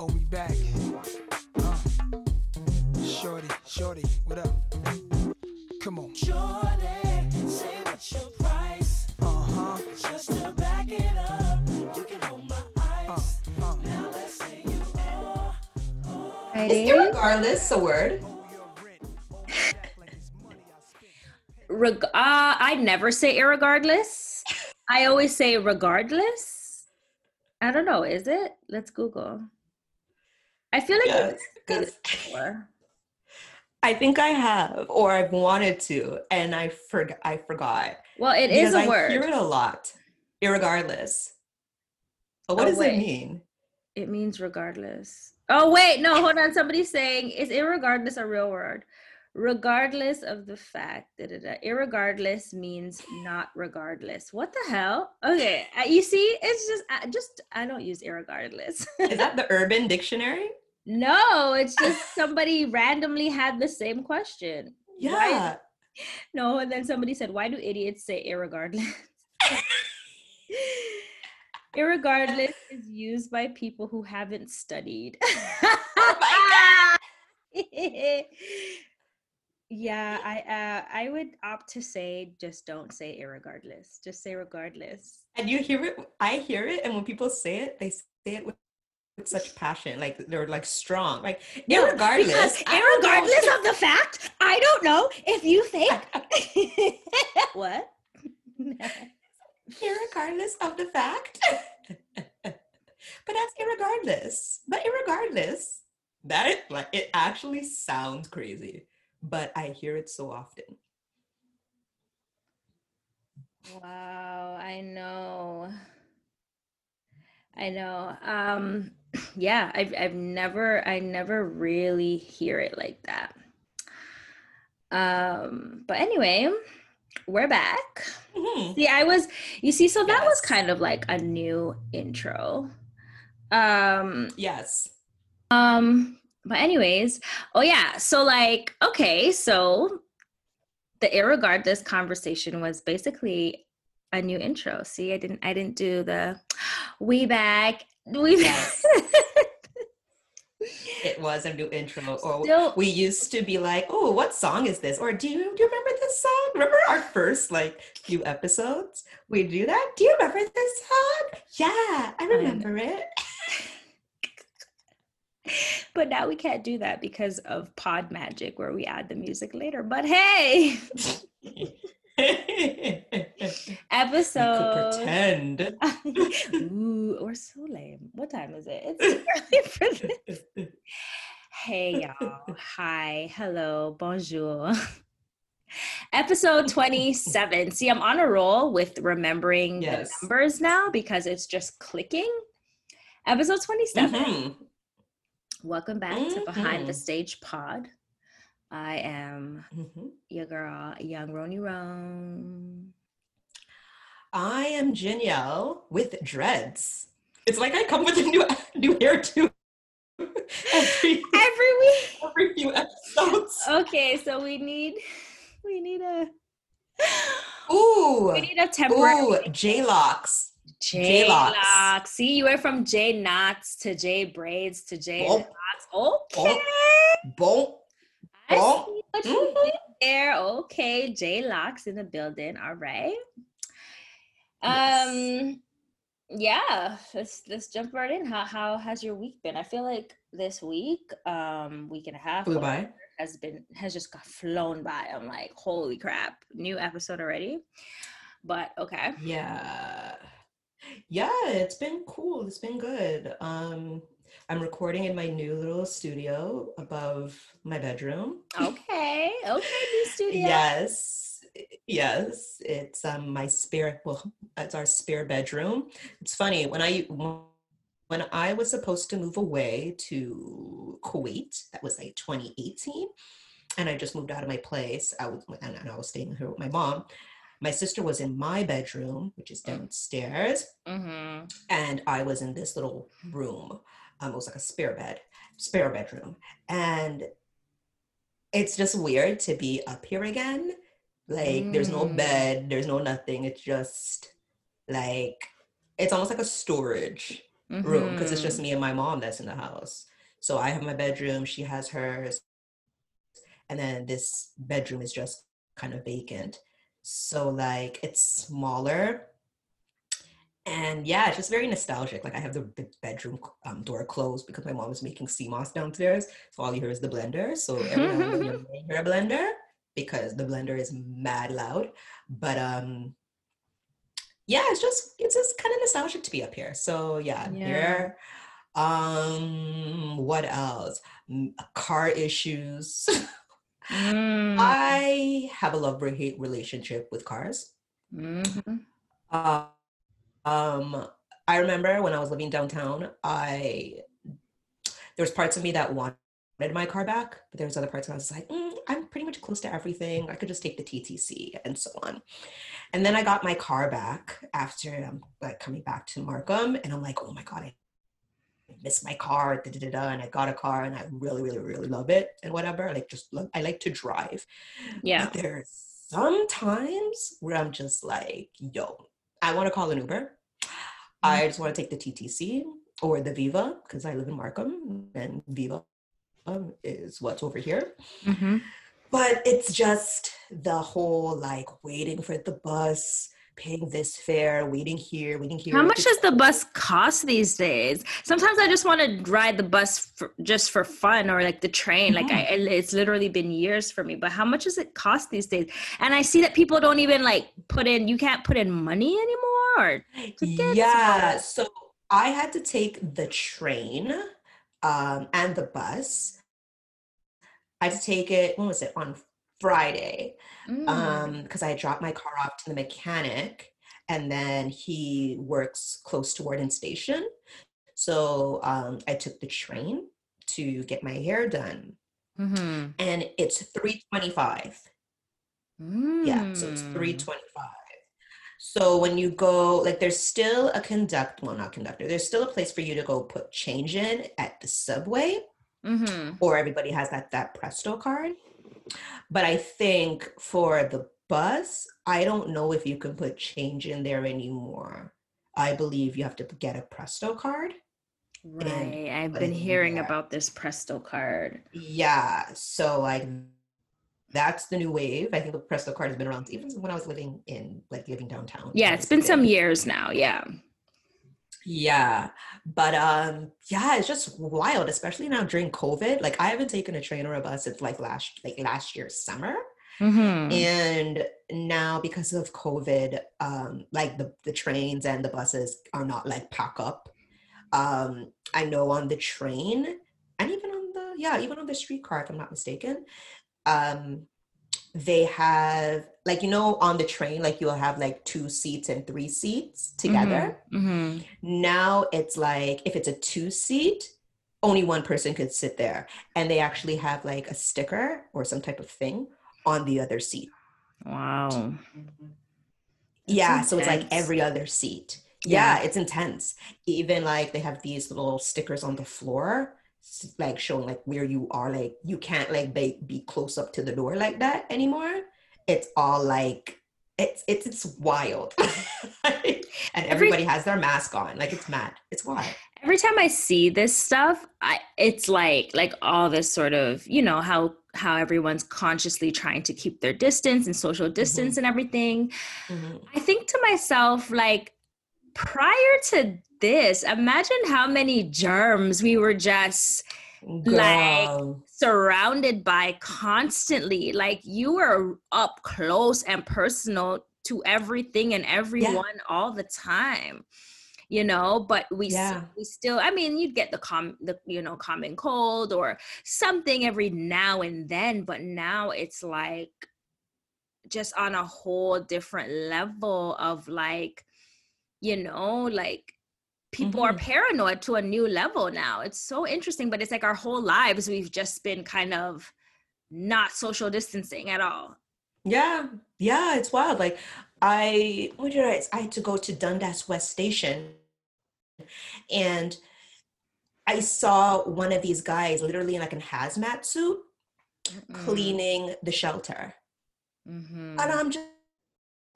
Oh, we back. Uh, shorty, shorty, what up? Come on. Shorty, say what's your price? Uh huh. Just to back it up, you can hold my Uh, eyes. uh. Now let's say you are. Is irregardless a word? Reg- uh, I never say irregardless. I always say regardless. I don't know. Is it? Let's Google. I feel like Yes, it's stated 'cause before. I think I have, or I've wanted to, and I forgot. I forgot. Well, it is a I word. I hear it a lot. Irregardless. But what Oh, does wait. it mean? It means regardless. Oh wait, no, hold on. Somebody's saying is irregardless a real word? Regardless of the fact that irregardless means not regardless. What the hell? Okay, uh, you see, it's just I just I don't use irregardless. Is that the Urban Dictionary? No, it's just somebody randomly had the same question. Why- Yeah. No, and then somebody said, "Why do idiots say irregardless?" irregardless is used by people who haven't studied. Oh yeah, I uh, I would opt to say just don't say irregardless. Just say regardless. And you hear it. I hear it, and when people say it, they say it with, with such passion, like they're like strong, like No, irregardless. because I don't know. irregardless of the fact, I don't know if you think what. irregardless of the fact. but that's irregardless. But irregardless, that like it actually sounds crazy, but I hear it so often. Wow, I know. I know. Um yeah, I've I've never I never really hear it like that. Um but anyway, we're back. Mhm. See, I was you see so that was kind of like a new intro. Um Yes. um, but anyways, oh yeah, so like, okay, so the irregardless conversation was basically a new intro. See, I didn't I didn't do the we back. We Yes. It was a new intro. Or Still- we used to be like, oh, what song is this? Or do you do you remember this song? Remember our first like few episodes? We do that. Do you remember this song? Yeah, I remember it. but now we can't do that because of pod magic where we add the music later. But hey, episode pretend. Ooh, we're so lame. What time is it? It's too early for this. Hey y'all. Hi. Hello. Bonjour. Episode 27. See, I'm on a roll with remembering Yes. the numbers now because it's just clicking. Episode 27. Mhm. Welcome back to Behind the. Stage Pod. I am Mhm. your girl, Young Roni Rome. I am Danielle with dreads. It's like I come with a new new hair too. every Every week. every few episodes. Okay, so we need we need a Ooh, we need a temporary ooh, J locks. J locks. See, you went from J knots to J braids to J locks. Okay. Boom. I Boom. see what you Mhm. did there. Okay, J locks in the building. All right. Yes. Um yeah, let's let's jump right in. How how has your week been? I feel like this week, um, week and a half Flew by. has been has just got flown by. I'm like, holy crap, new episode already. But okay. Yeah. Yeah, it's been cool. It's been good. Um, I'm recording in my new little studio above my bedroom. Okay. Okay, new studio. Yes. Yes, it's um my spare well, it's our spare bedroom. It's funny when I when I was supposed to move away to Kuwait, that was like 2018, and I just moved out of my place. I was and and I was staying here with my mom. My sister was in my bedroom, which is downstairs, Mm-hmm. and I was in this little room. Um, it was like a spare bed, spare bedroom, and it's just weird to be up here again. Like, there's no Mm. bed, there's no nothing. It's just like it's almost like a storage room because it's just me and my mom that's in the house. So I have my bedroom, she has hers, and then this bedroom is just kind of vacant. So like it's smaller. And yeah, it's just very nostalgic. Like I have the bedroom um, door closed because my mom is making sea moss downstairs. So all you hear is the blender. So every now and you hear a blender because the blender is mad loud. But um yeah, it's just it's just kind of nostalgic to be up here. So yeah, Yeah. here. Um, what else? Car issues. Mm. I have a love hate relationship with cars. Mhm. Uh, um, I remember when I was living downtown, I there was parts of me that wanted my car back, but there was other parts where I was like, "Mm, I'm pretty much close to everything. I could just take the TTC and so on. And then I got my car back after I'm like coming back to Markham, and I'm like, oh my god, I miss my car, da, da, da, da, and I got a car, and I really, really, really love it, and whatever. Like just love, I like to drive. Yeah. But there's sometimes where I'm just like, yo, I want to call an Uber. I just want to take the TTC or the Viva because I live in Markham and Viva um, is what's over here. Mhm. But it's just the whole like waiting for the bus, paying this fare, waiting here, waiting here. How much does the bus cost these days? Sometimes I just want to ride the bus for, just for fun or like the train. Like I, it's literally been years for me. But how much does it cost these days? And I see that people don't even like put in. You can't put in money anymore. Or Yeah. So I had to take the train um, and the bus. I had to take it, when was it? On Friday. Mm. Um, because I dropped my car off to the mechanic and then he works close to Warden Station. So um, I took the train to get my hair done. Mhm. And it's 325. Yeah, so it's Mm. 325. So when you go, like there's still a conduct, well, not conductor, there's still a place for you to go put change in at the subway, Mhm. or everybody has that that Presto card. But I think for the bus, I don't know if you can put change in there anymore. I believe you have to get a Presto card. Right. I've been hearing about this Presto card. Yeah, so like that's the new wave. I think the Presto card has been around even when I was living in like living downtown. Yeah, it's been some years now. Yeah. Yeah, but um, yeah, it's just wild, especially now during COVID. Like I haven't taken a train or a bus since like last like last year's summer, Mhm. and now because of COVID, um, like the the trains and the buses are not like pack up. Um, I know on the train and even on the yeah, even on the streetcar, if I'm not mistaken, um, they have like you know on the train like you'll have like two seats and three seats together Mhm. now it's like if it's a two seat only one person could sit there and they actually have like a sticker or some type of thing on the other seat Wow. yeah so it's like every other seat Yeah. yeah. it's intense even like they have these little stickers on the floor like showing like where you are like you can't like be, be close up to the door like that anymore it's all like it's it's it's wild. And everybody has their mask on like it's mad. It's wild. Every time i see this stuff i it's like like all this sort of you know how how everyone's consciously trying to keep their distance and social distance and everything. Mhm. i think to myself like prior to this imagine how many germs we were just Like- surrounded by constantly like you were up close and personal to everything and everyone all the time you know? But we Yeah. we still i mean you'd get the com the you know common cold or something every now and then but now it's like just on a whole different level of like you know like people are paranoid to a new level now it's so interesting but it's like our whole lives we've just been kind of not social distancing at all Yeah, yeah, it's wild. Like I, what did I? I had to go to Dundas West Station, and I saw one of these guys literally in like a hazmat suit Mm. cleaning the shelter, Mhm. and I'm just,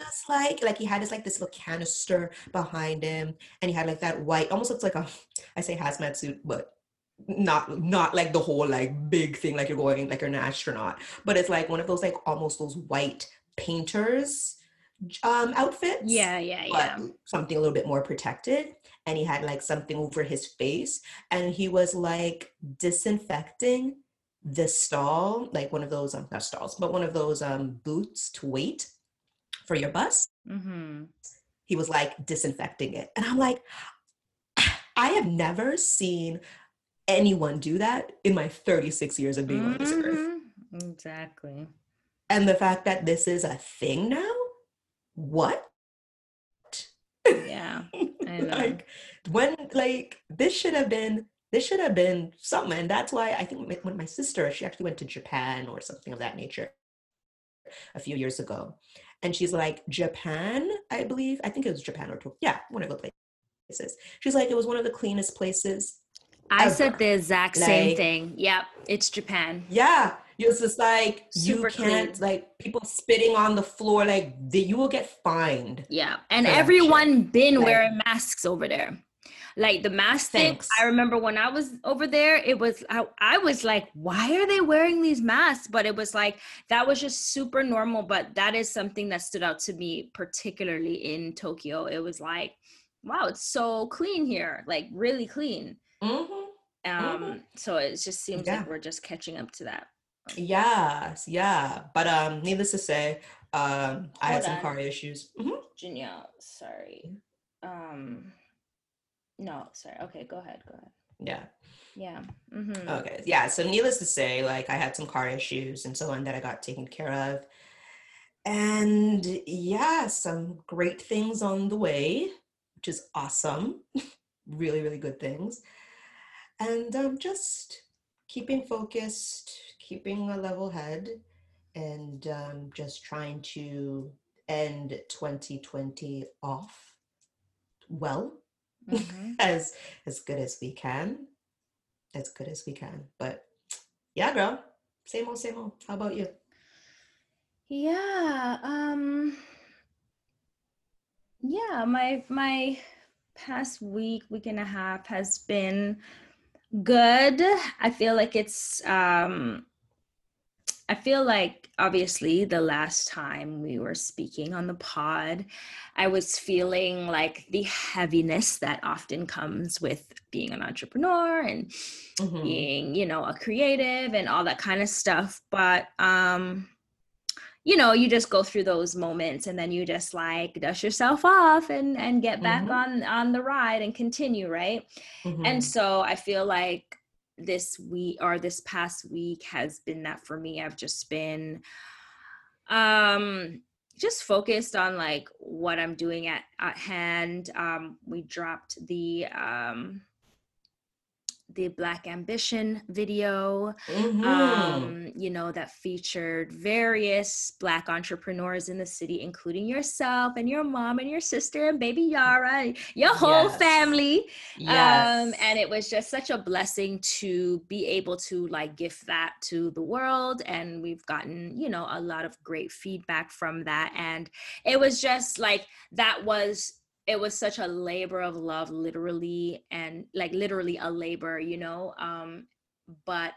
just like like he had this like this little canister behind him and he had like that white almost looks like a i say hazmat suit but not not like the whole like big thing like you're going like you're an astronaut but it's like one of those like almost those white painters um outfits Yeah, yeah, yeah. something a little bit more protected and he had like something over his face and he was like disinfecting the stall like one of those um not stalls but one of those um boots to wait for your bus Mm-hmm. he was like disinfecting it and i'm like i have never seen anyone do that in my 36 years of being on this earth Mhm. Exactly. and the fact that this is a thing now what Yeah. I know. like when like this should have been this should have been something and that's why i think when my sister she actually went to japan or something of that nature a few years ago and she's like japan i believe i think it was japan or Tokyo. yeah one of the places she's like it was one of the cleanest places I said the exact same thing. Yep, it's Japan. yeah it's just like Super you can't clean. like people spitting on the floor like the, you will get fined Yeah, and for that shit. everyone been Like- wearing masks over there. Like the mask thing, I remember when I was over there, it was I, I was like, why are they wearing these masks? But it was like that was just super normal. But that is something that stood out to me, particularly in Tokyo. It was like, wow, it's so clean here, like really clean. Mhm. Um, so it just seems Yeah. like we're just catching up to that. Yes, yeah. But um, needless to say, um, I had Hold some on. car issues. Mhm. Junior, sorry. Um, no, sorry. Okay, go ahead. Go ahead. Yeah. Yeah. Mm-hmm. Okay. Yeah. So needless to say, like I had some car issues and so on that I got taken care of. And yeah, some great things on the way, which is awesome. really, really good things. And um, just keeping focused, keeping a level head, and um, just trying to end 2020 off well hmm as as good as we can as good as we can but yeah girl same old same old how about you Yeah. Um. Yeah. My my past week, week and a half has been good. I feel like it's um. I feel like obviously the last time we were speaking on the pod, I was feeling like the heaviness that often comes with being an entrepreneur and Mhm. being you know a creative and all that kind of stuff but um you know you just go through those moments and then you just like dust yourself off and and get back Mhm. on on the ride and continue right Mhm. and so i feel like this week or this past week has been that for me i've just been um just focused on like what i'm doing at at hand. Um we dropped the um the black ambition video Mhm. um, you know, that featured various Black entrepreneurs in the city, including yourself and your mom and your sister and baby Yara, your whole Yes. family. yes. Um, and it was just such a blessing to be able to like gift that to the world. And we've gotten, you know, a lot of great feedback from that. And it was just like that was it was such a labor of love literally and like literally a labor you know um but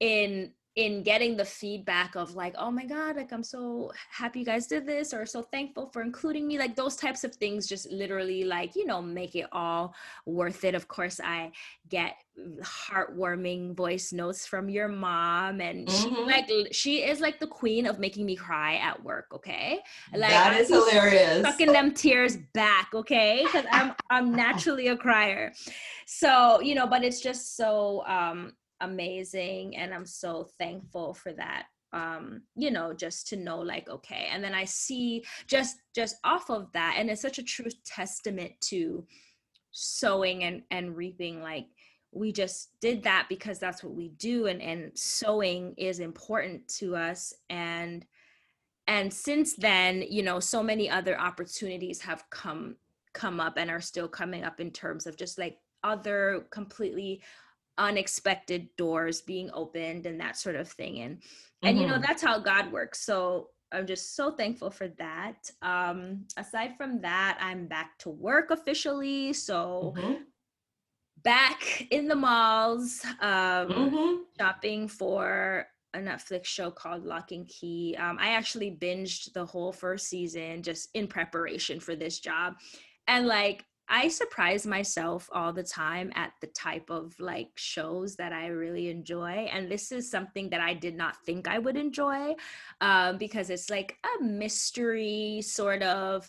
in in getting the feedback of like oh my god like i'm so happy you guys did this or so thankful for including me like those types of things just literally like you know make it all worth it. Of course i get heartwarming voice notes from your mom and she Mhm. like she is like the queen of making me cry at work okay? Like that I'm hilarious. sucking them tears back okay? Because i'm i'm naturally a crier. So you know but it's just so um amazing and i'm so thankful for that um you know just to know like okay and then i see just just off of that and it's such a true testament to sowing and and reaping like we just did that because that's what we do and and sowing is important to us and and since then you know so many other opportunities have come come up and are still coming up in terms of just like other completely unexpected doors being opened and that sort of thing and and you know Mhm. that's how god works so I'm just so thankful for that. Um, aside from that, I'm back to work officially. So Mhm. back in the malls, um, Mhm. shopping for a Netflix show called Locke and Key. Um, I actually binged the whole first season just in preparation for this job. And like, I surprise myself all the time at the type of like shows that I really enjoy. And this is something that I did not think I would enjoy um, because it's like a mystery sort of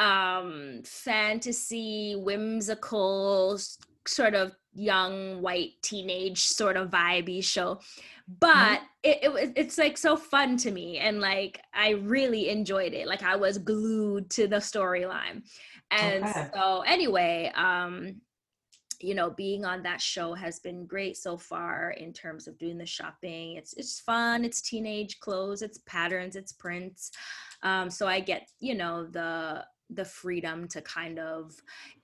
um fantasy whimsical sort of young white teenage sort of vibey show. But it, it was it's like so fun to me and like i really enjoyed it. Like i was glued to the storyline and Okay. so anyway um you know being on that show has been great so far in terms of doing the shopping it's it's fun it's teenage clothes it's patterns it's prints um so i get you know the the freedom to kind of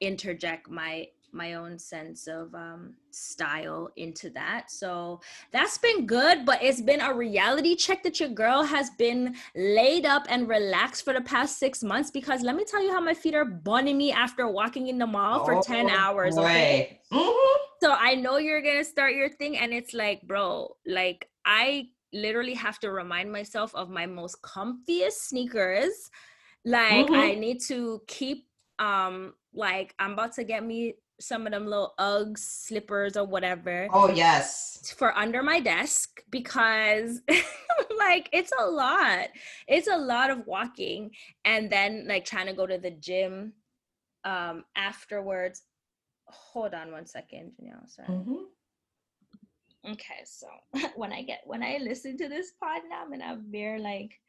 interject my my own sense of um, style into that. So that's been good, but it's been a reality check that your girl has been laid up and relaxed for the past six months because let me tell you how my feet are burning me after walking in the mall for 10 Oh, hours. Okay. Mhm. So I know you're gonna start your thing, and it's like, bro, like I literally have to remind myself of my most comfiest sneakers. Like Mhm. I need to keep um like I'm about to get me some of them little Uggs slippers or whatever Oh yes. for under my desk because like it's a lot. It's a lot of walking and then like trying to go to the gym um afterwards. Hold on one second, Janelle. Sorry. Mhm. Okay, so when I get when I listen to this pod now, I'm gonna have like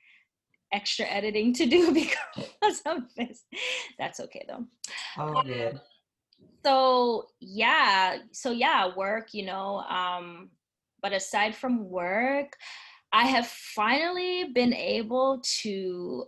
extra editing to do because of this. That's okay though. Oh good. So yeah, so yeah, work, you know. Um, but aside from work, I have finally been able to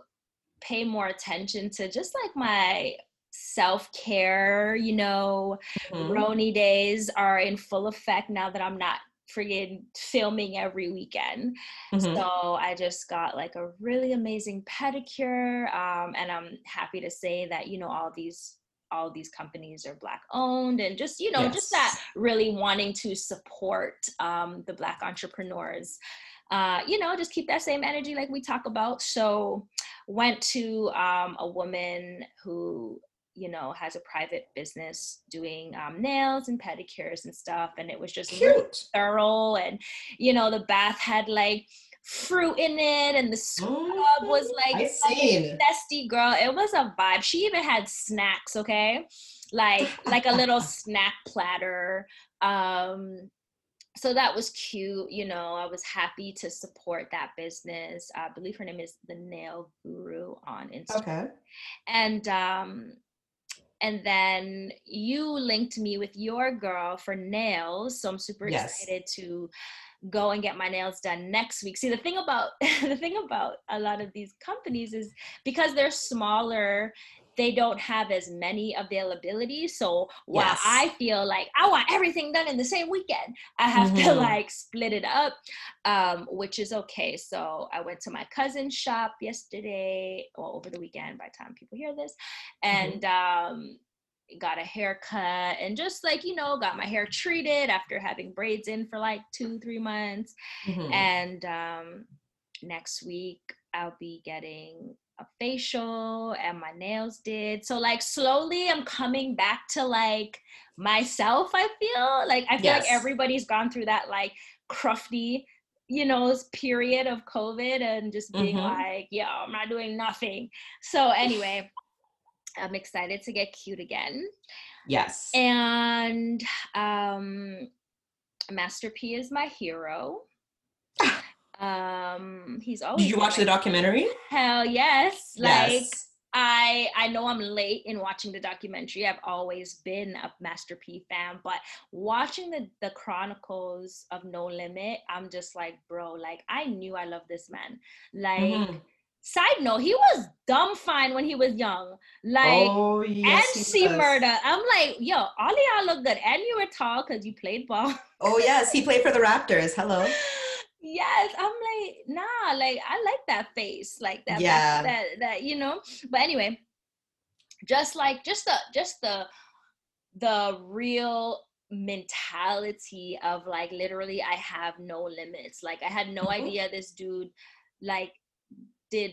pay more attention to just like my self-care, you know, Mhm. Roni days are in full effect now that I'm not friggin' filming every weekend. Mhm. So I just got like a really amazing pedicure. Um, and I'm happy to say that, you know, all these all these companies are black owned and just, you know, just that really wanting to support um, the black entrepreneurs. Uh, you know, just keep that same energy like we talk about. So went to um, a woman who you know has a private business doing um, nails and pedicures and stuff and it was just really Cute. thorough and you know the bath had like fruit in it and the scrub was Mhm. like zesty girl. It was a vibe. She even had snacks okay? Like like a little snack platter. Um so that was cute you know? I was happy to support that business. I believe her name is the nail guru on instagram. Okay. and um and then you linked me with your girl for nails so i'm super Yes. excited to go and get my nails done next week see the thing about the thing about a lot of these companies is because they're smaller they don't have as many availability so while Yes. i feel like i want everything done in the same weekend i have to Mhm. like split it up um, which is okay. So I went to my cousin's shop yesterday, or over the weekend by the time people hear this, and um, got a haircut and just like, you know, got my hair treated after having braids in for like two, three months. Mhm. And um, next week I'll be getting a facial and my nails did. So like slowly I'm coming back to like myself, I feel. Like I feel like everybody's gone through that like crufty, you know, period of COVID and just being Mhm. like, yo, I'm not doing nothing. So anyway, I'm excited to get cute again. Yes. And um Master P is my hero. Um he's always Did you watch the documentary? Hell yes. Like yes. I I know I'm late in watching the documentary. I've always been a Master P fan, but watching the the chronicles of No Limit, I'm just like, bro, like I knew I loved this man. Like Mhm. Side note, he was dumb fine when he was young. Like oh yes. and C-Murder. I'm like, yo, all of y'all look good. And you were tall because you played ball. Oh yes, he played for the Raptors. Hello. yes i'm like nah like i like that face like that Yeah. that that you know but anyway just like just the just the the real mentality of like literally i have no limits like i had no Mhm. idea this dude like did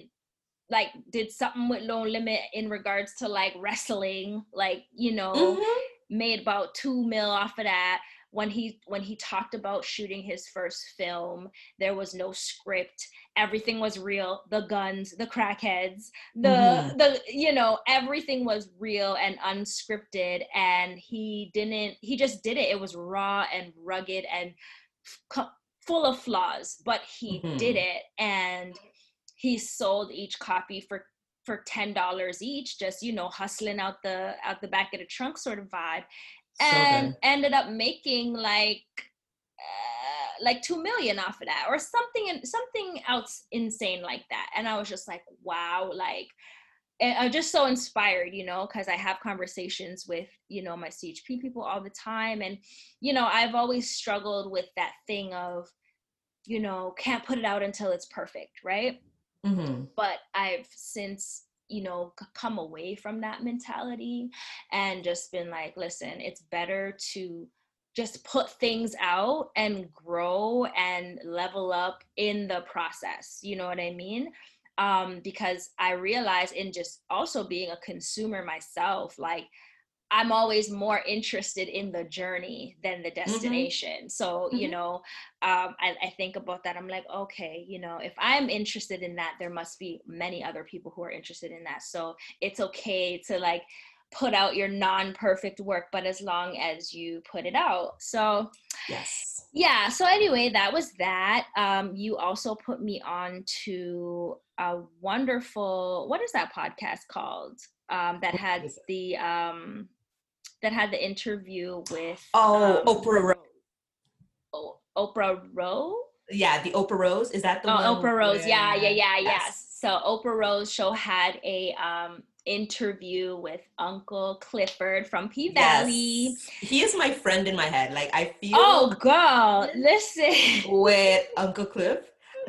like did something with no limit in regards to like wrestling like you know Mhm. made about two mil off of that. When he when he talked about shooting his first film there was no script. Everything was real. The guns the crackheads the Mhm. the you know everything was real and unscripted. And he didn't he just did it. It was raw and rugged and f- full of flaws. But he did Mhm. it. And he sold each copy for for ten dollars each, just you know, hustling out the out the back of the trunk sort of vibe, and good. ended up making like uh, like two million off of that, or something in something else insane like that. And I was just like, wow, like I'm just so inspired, you know, because I have conversations with, you know, my CHP people all the time. And, you know, I've always struggled with that thing of, you know, can't put it out until it's perfect, right? Mhm. but I've since you know come away from that mentality and just been like listen it's better to just put things out and grow and level up in the process you know what i mean um because i realize in just also being a consumer myself like i'm always more interested in the journey than the destination so you Mhm. know um, I, I think about that. I'm like, okay, you know, if I'm interested in that, there must be many other people who are interested in that. So it's okay to like put out your non-perfect work, but as long as you put it out. So Yes. yeah. So anyway, that was that. Um, you also put me on to a wonderful. What is that podcast called? Um, that had the um, that had the interview with Oh, um, Oprah Rose. O- Oprah Rose. Yeah, the Oprah Rose. Is that the Oh, one? Oprah Rose. Yeah, yeah, where- yeah, yes. So Oprah Rose show had a um interview with Uncle Clifford from P Valley. Yes. He is my friend in my head. Like I feel Oh girl, listen. with Uncle Cliff.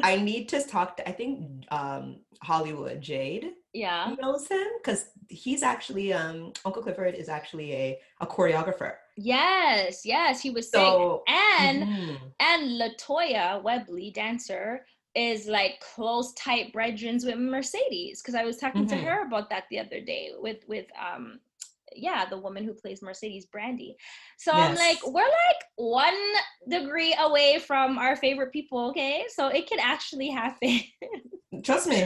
I need to talk to I think um Hollywood Jade yeah. knows him because he's actually um Uncle Clifford is actually a, a choreographer. Yes, yes, he was saying So and mhm. and Latoya Webley, dancer, is like close tight brethren with Mercedes. Because I was talking to Mhm. her about that the other day with with um yeah, the woman who plays Mercedes Brandee. So I'm like, we're like one degree away from our favorite people, okay? So it can actually happen. trust me.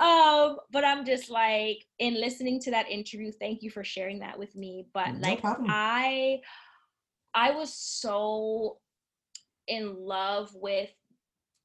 um, but I'm just like in listening to that interview, thank you for sharing that with me. But No like problem. I I was so in love with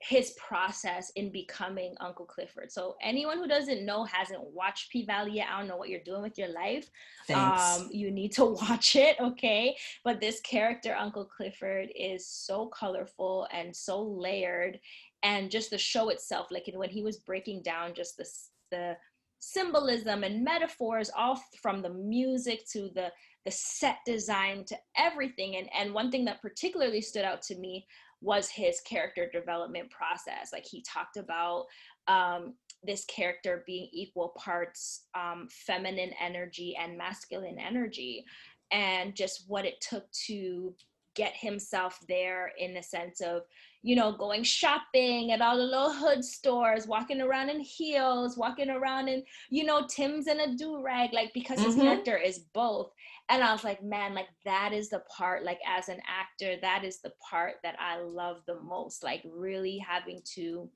his process in becoming Uncle Clifford. So anyone who doesn't know hasn't watched P Valley yet, I don't know what you're doing with your life. Thanks. Um, you need to watch it, okay? But this character, Uncle Clifford, is so colorful and so layered, and just the show itself, like when he was breaking down just the the symbolism and metaphors, all from the music to the the set design to everything. And and one thing that particularly stood out to me was his character development process. Like he talked about um, this character being equal parts um, feminine energy and masculine energy, and just what it took to get himself there in the sense of you know going shopping at all the little hood stores walking around in heels walking around in you know tim's and a do-rag like because his Mhm. character is both and i was like man like that is the part like as an actor that is the part that i love the most like really having to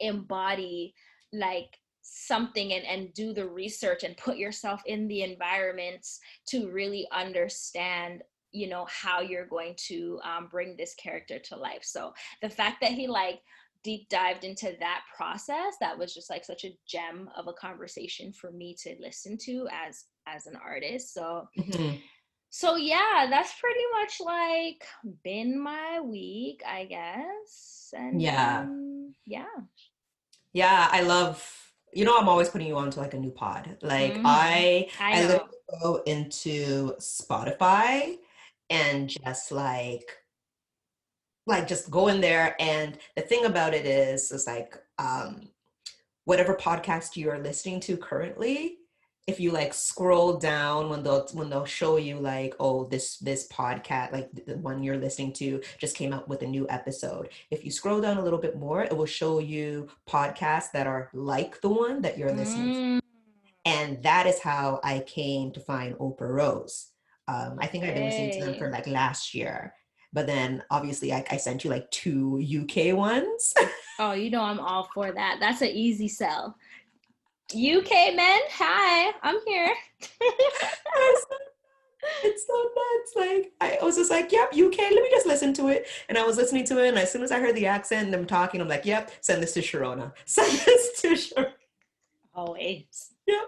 embody like something and, and do the research and put yourself in the environments to really understand you know how you're going to um, bring this character to life. So the fact that he like deep dived into that process that was just like such a gem of a conversation for me to listen to as as an artist so Mhm. so yeah that's pretty much like been my week i guess and Yeah. um, yeah Yeah, I love. You know, I'm always putting you onto like a new pod. Like Mhm. I, i I go into Spotify and just like like just go in there and the thing about it is is like um whatever podcast you're listening to currently if you like scroll down when they'll when they'll show you like oh this this podcast like the one you're listening to just came out with a new episode. If you scroll down a little bit more it will show you podcasts that are like the one that you're listening to. Mm, and that is how i came to find oprah rose. Um, i think i've been listening to them for like last year. But then obviously I, I sent you like two uk ones. Oh, you know I'm all for that. That's an easy sell. UK men, hi, I'm here. it's so- nuts. Like I was just like, "Yep, UK. Let me just listen to it." And I was listening to it, and as soon as I heard the accent and them talking, I'm like, "Yep, send this to Sharona. Send this to Sharona." Always. Yep.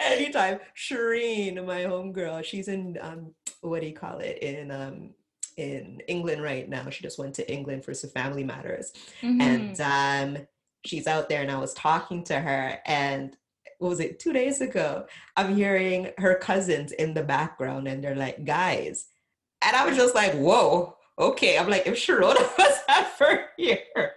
Anytime. Shireen, my homegirl, she's in um, what do you call it? In um, in England right now. She just went to England for some family matters, Mhm. and um, she's out there. And I was talking to her, and what was it? Two days ago, I'm hearing her cousins in the background, and they're like, "Guys," and I was just like, "Whoa." Okay, I'm like, if Sharona was ever here,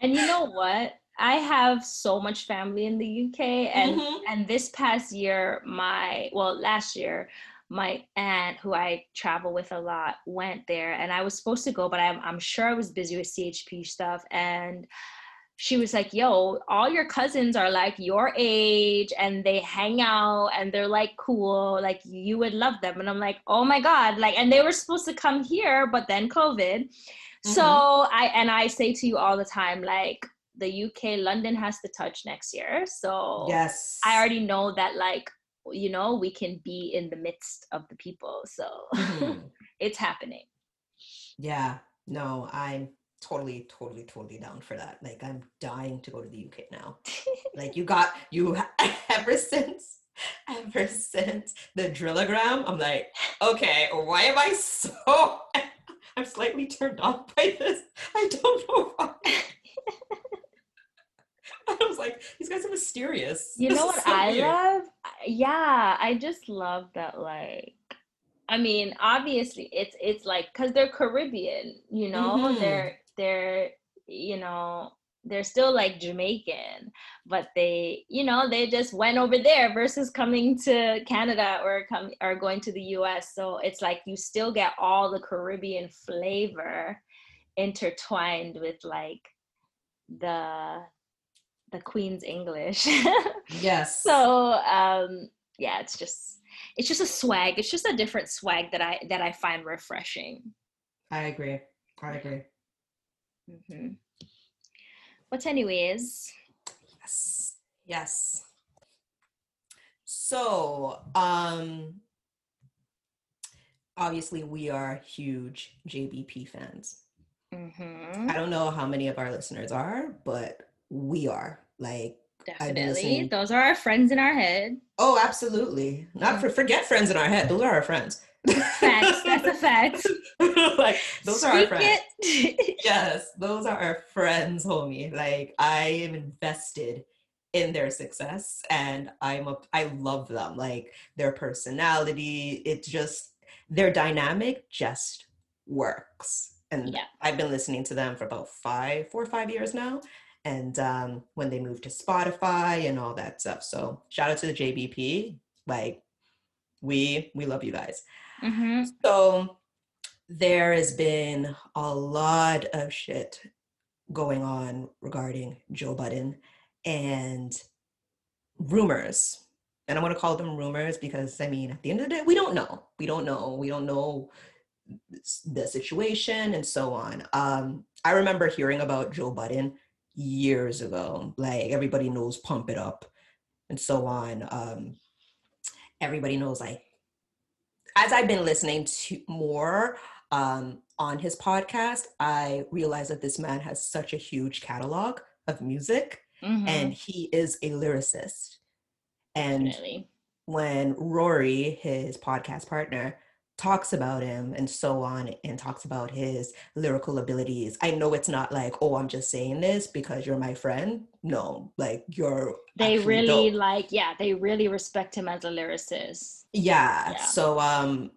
And you know what? I have so much family in the UK and Mhm. and this past year my well last year my aunt who I travel with a lot went there and I was supposed to go but I'm I'm sure I was busy with CHP stuff and she was like, "Yo, all your cousins are like your age and they hang out and they're like cool, like you would love them." And I'm like, "Oh my god!" Like, and they were supposed to come here, but then COVID. So mm-hmm. I and I say to you all the time, like the UK, London has to touch next year. So yes, I already know that, like you know, we can be in the midst of the people. So Mhm. it's happening. Yeah, no, I'm totally, totally, totally down for that. Like, I'm dying to go to the UK now. like, you got you ever since, ever since the drillagram. I'm like, okay, why am I so? I'm slightly turned off by this. I don't know why. I was like, these guys are mysterious. You This know what so I weird. love? Yeah, I just love that. Like, I mean, obviously, it's it's like because they're Caribbean, you know, Mhm. they're they're you know they're still like Jamaican, but they you know they just went over there versus coming to Canada or come or going to the U.S. So it's like you still get all the Caribbean flavor intertwined with like the the Queen's English. Yes. so um yeah it's just it's just a swag it's just a different swag that i that i find refreshing I agree. I agree. Mm-hmm. but anyways Yes. Yes. So, um obviously we are huge JBP fans. hmm I don't know how many of our listeners are, but we are. Like definitely those are our friends in our head Oh, absolutely. Not for forget friends in our head. Those are our friends. facts that's a fact like those are our friends. yes, those are our friends, homie. Like I am invested in their success and I'm a I love them. Like their personality, it just their dynamic just works. And Yeah. I've been listening to them for about five, four or five years now. And um, when they moved to Spotify and all that stuff. So shout out to the JBP. Like we we love you guys. Mhm. So there has been a lot of shit going on regarding Joe Budden and rumors. And I want to call them rumors because I mean, at the end of the day, we don't know. We don't know. We don't know the situation and so on. Um, I remember hearing about Joe Budden years ago. Like everybody knows Pump It Up and so on. Um, everybody knows like as I've been listening to more um, on his podcast, I realized that this man has such a huge catalog of music Mhm. and he is a lyricist. And Definitely. when Rory, his podcast partner, talks about him and so on and talks about his lyrical abilities, I know it's not like, oh, I'm just saying this because you're my friend. No, like you're they really dope. like yeah they really respect him as a lyricist yeah. Yeah. So um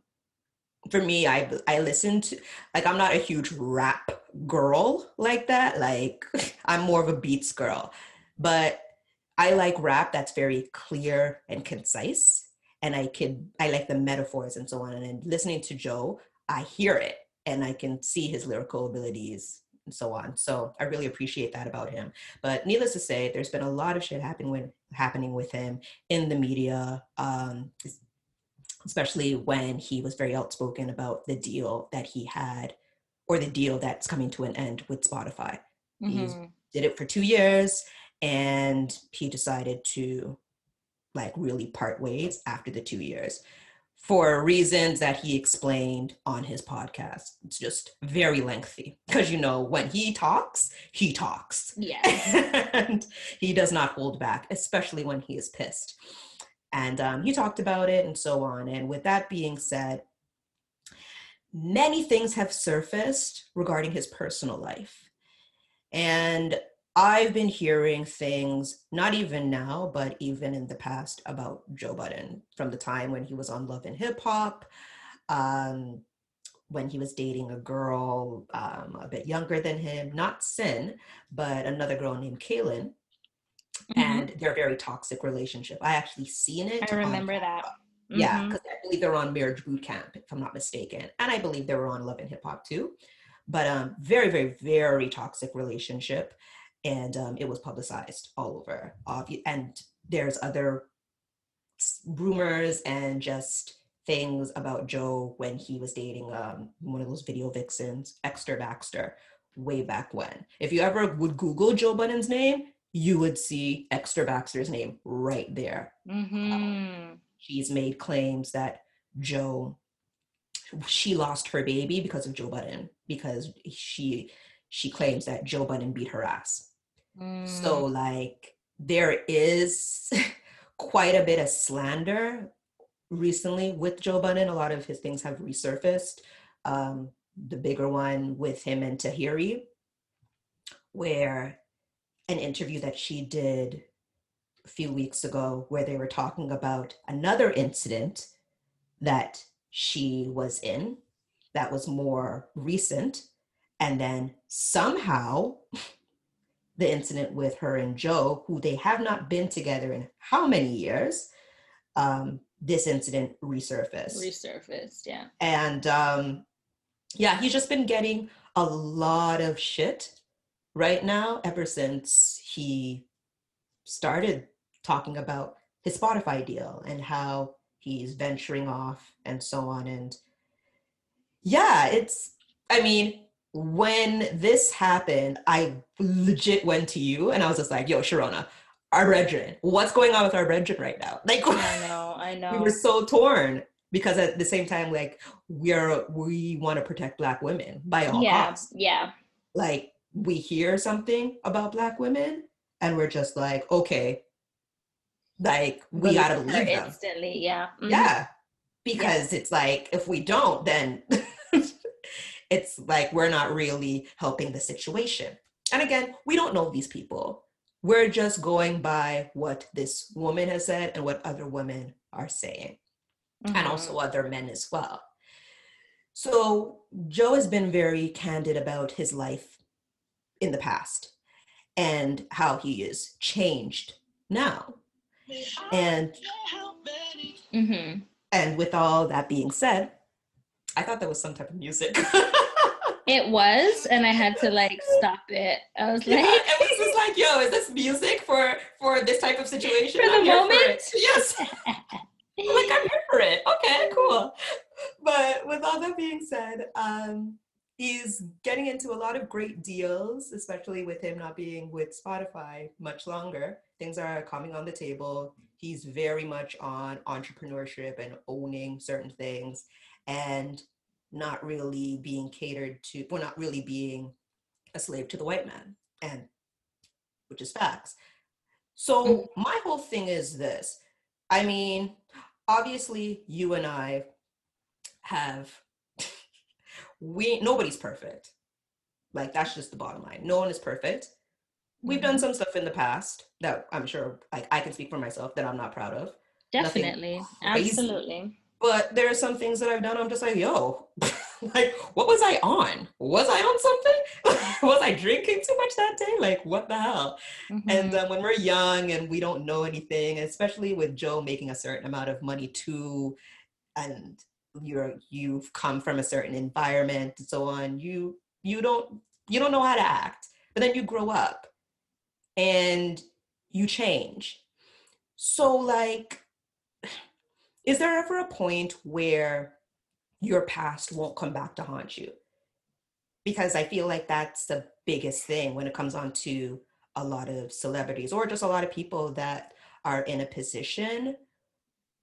for me, I I listen to like I'm not a huge rap girl like that. Like I'm more of a beats girl, but I like rap that's very clear and concise, and I can I like the metaphors and so on. And then listening to Joe, I hear it and I can see his lyrical abilities and so on. So I really appreciate that about him. But needless to say, there's been a lot of shit happening with happening with him in the media. Um, especially when he was very outspoken about the deal that he had or the deal that's coming to an end with Spotify. He's Mhm. did it for two years and he decided to like really part ways after the two years for reasons that he explained on his podcast. It's just very lengthy because you know when he talks, he talks. Yeah. and he does not hold back, especially when he is pissed. And um, he talked about it and so on. And with that being said, many things have surfaced regarding his personal life. And I've been hearing things, not even now, but even in the past, about Joe Budden from the time when he was on Love and Hip Hop, um, when he was dating a girl um, a bit younger than him, not Cyn, but another girl named Kaylin. Mhm. And their very toxic relationship. I actually seen it. I on remember that. yeah, Mhm. because I believe they're on Marriage Boot Camp, if I'm not mistaken, and I believe they were on Love and Hip Hop too. But um, very, very, very toxic relationship, and um, it was publicized all over. And there's other rumors and just things about Joe when he was dating um, one of those video vixens, Esther Baxter, way back when. If you ever would Google Joe Budden's name, you would see Esther Baxter's name right there Mhm. she's made claims that Joe she lost her baby because of Joe Budden because she she claims that Joe Budden beat her ass. Mm. So like there is quite a bit of slander recently with Joe Budden. A lot of his things have resurfaced. Um, the bigger one with him and Tahiry, where an interview that she did a few weeks ago, where they were talking about another incident that she was in that was more recent. And then somehow the incident with her and Joe, who they have not been together in how many years, um, this incident resurfaced. resurfaced. Yeah. and um, yeah, he's just been getting a lot of shit right now ever since he started talking about his Spotify deal and how he's venturing off and so on. And yeah, it's, I mean, when this happened, I legit went to you and I was just like, yo, Sharona, our brethren, what's going on with our brethren right now? Like, I know. I know. we were so torn because at the same time, like, we're, we want to protect Black women by all Yeah. costs. Yeah. Like, we hear something about Black women and we're just like, okay, like, we gotta Believe them. instantly. Yeah. Mhm. Yeah. Because it's like, if we don't, then it's like we're not really helping the situation. And again, we don't know these people. We're just going by what this woman has said and what other women are saying, and Mhm. also other men as well. So, Joe has been very candid about his life in the past and how he is changed now. And Mhm. And with all that being said, I thought that was some type of music. It was, and I had to like stop it. I was yeah, like, it was just like, yo, is this music for for this type of situation? For the I'm moment? it. Yes. I'm like, I'm here for it. Okay, cool. But with all that being said, um, he's getting into a lot of great deals, especially with him not being with Spotify much longer. Things are coming on the table. He's very much on entrepreneurship and owning certain things and not really being catered to, well, not really being a slave to the white man, and which is facts. So mm. my whole thing is this. I mean, obviously you and I have we nobody's perfect. Like that's just the bottom line. No one is perfect. We've done mm-hmm. some stuff in the past that I'm sure like I can speak for myself that I'm not proud of. definitely, absolutely. But there are some things that I've done. I'm just like, yo, like, what was I on? Was I on something? was I drinking too much that day? Like, what the hell? And Mhm. uh, when we're young and we don't know anything, especially with Joe making a certain amount of money too, and you're you've come from a certain environment and so on, you you don't you don't know how to act. But then you grow up and you change. So like is there ever a point where your past won't come back to haunt you? Because I feel like that's the biggest thing when it comes on to a lot of celebrities or just a lot of people that are in a position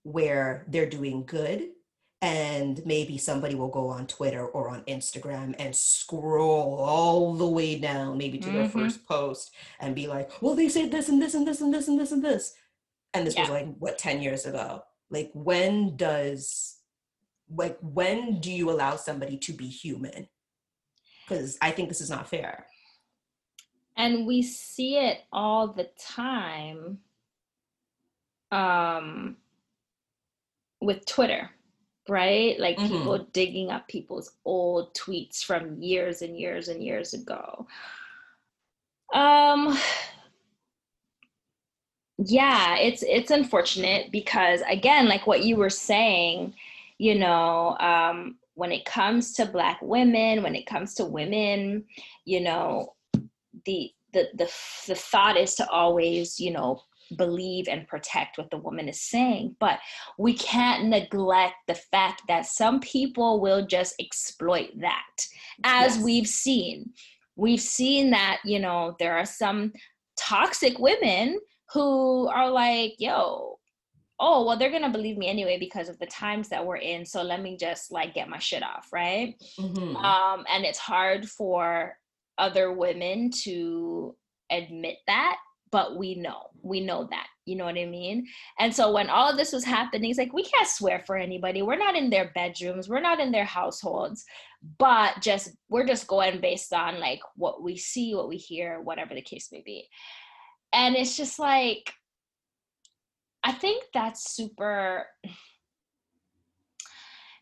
where they're doing good and maybe somebody will go on Twitter or on Instagram and scroll all the way down maybe to their Mhm. first post and be like, well, they said this and this and this and this and this and this. And this was like what 10 years ago. Like when does like when do you allow somebody to be human? Because I think this is not fair. and we see it all the time um with twitter right like Mhm. people digging up people's old tweets from years and years and years ago um yeah it's it's unfortunate because again like what you were saying you know um when it comes to black women when it comes to women you know the the the the thought is to always you know believe and protect what the woman is saying but we can't neglect the fact that some people will just exploit that as Yes. we've seen we've seen that you know there are some toxic women who are like yo oh well they're gonna believe me anyway because of the times that we're in so let me just like get my shit off right? Mhm. um, and it's hard for other women to admit that but we know we know that you know what i mean? And so when all of this was happening it's like we can't swear for anybody. We're not in their bedrooms. We're not in their households. But just we're just going based on like what we see what we hear whatever the case may be and it's just like i think that's super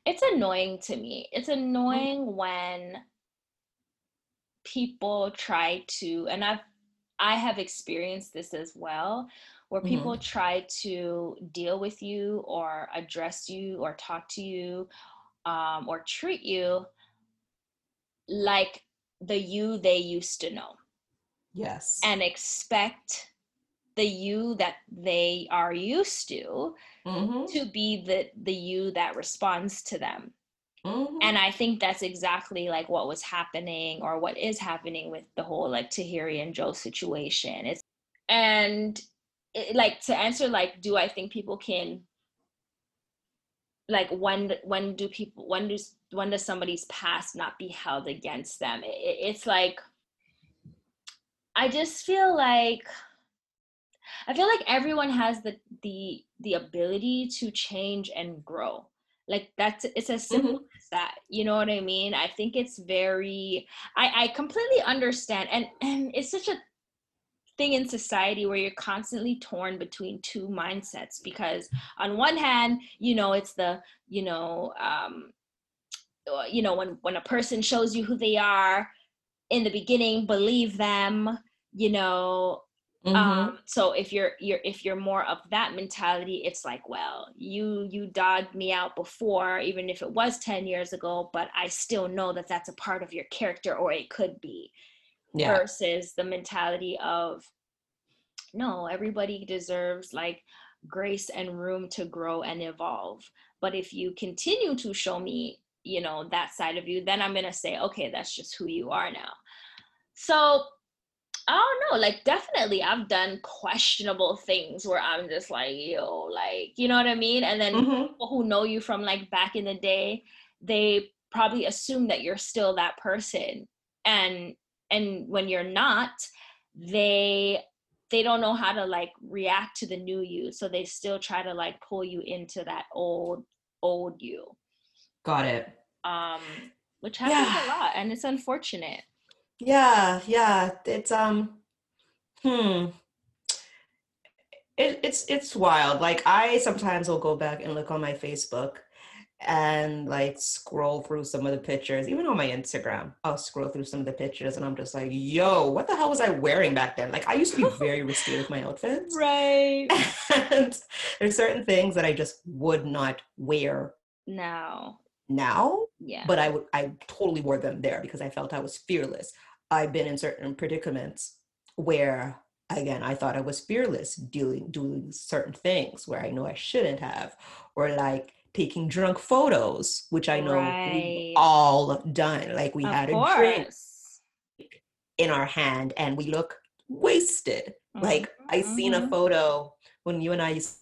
it's annoying to me. It's annoying when people try to and i've i have experienced this as well where people try to deal with you or address you or talk to you um, or treat you like the you they used to know Yes. and expect the you that they are used to Mhm. to be the the you that responds to them Mhm. and i think that's exactly like what was happening or what is happening with the whole like tahiry and joe situation it's and it, like to answer like do i think people can like when when do people when does when does somebody's past not be held against them it- it's like i just feel like i feel like everyone has the the the ability to change and grow. Like that's it's as simple as that you know what i mean? I think it's very i i completely understand and and it's such a thing in society where you're constantly torn between two mindsets because on one hand you know it's the you know um uh, you know when when a person shows you who they are in the beginning believe them you know Mhm. um so if you're you're if you're more of that mentality it's like well you you dogged me out before even if it was 10 years ago but i still know that that's a part of your character or it could be yeah. versus the mentality of no everybody deserves like grace and room to grow and evolve but if you continue to show me you know that side of you then i'm going to say okay that's just who you are now so I don't know, like definitely I've done questionable things where I'm just like, yo, like, you know what I mean? And then Mhm. people who know you from like back in the day, they probably assume that you're still that person. And and when you're not, they they don't know how to like react to the new you. So they still try to like pull you into that old old you. Got it. Um which happens Yeah. a lot and it's unfortunate. Yeah, yeah. It's um hmm. It, it's it's wild. Like I sometimes will go back and look on my Facebook and like scroll through some of the pictures, even on my Instagram. I'll scroll through some of the pictures and I'm just like, yo, what the hell was I wearing back then? Like I used to be very risky with my outfits. Right. And there's certain things that I just would not wear Now. now, Yeah. but I would I totally wore them there because I felt I was fearless. I've been in certain predicaments where again I thought I was fearless doing doing certain things where I know I shouldn't have, or like taking drunk photos, which I know Right. we've all done. Like we of had a drink in our hand and we look wasted. Like I seen a Mhm. photo when you and I used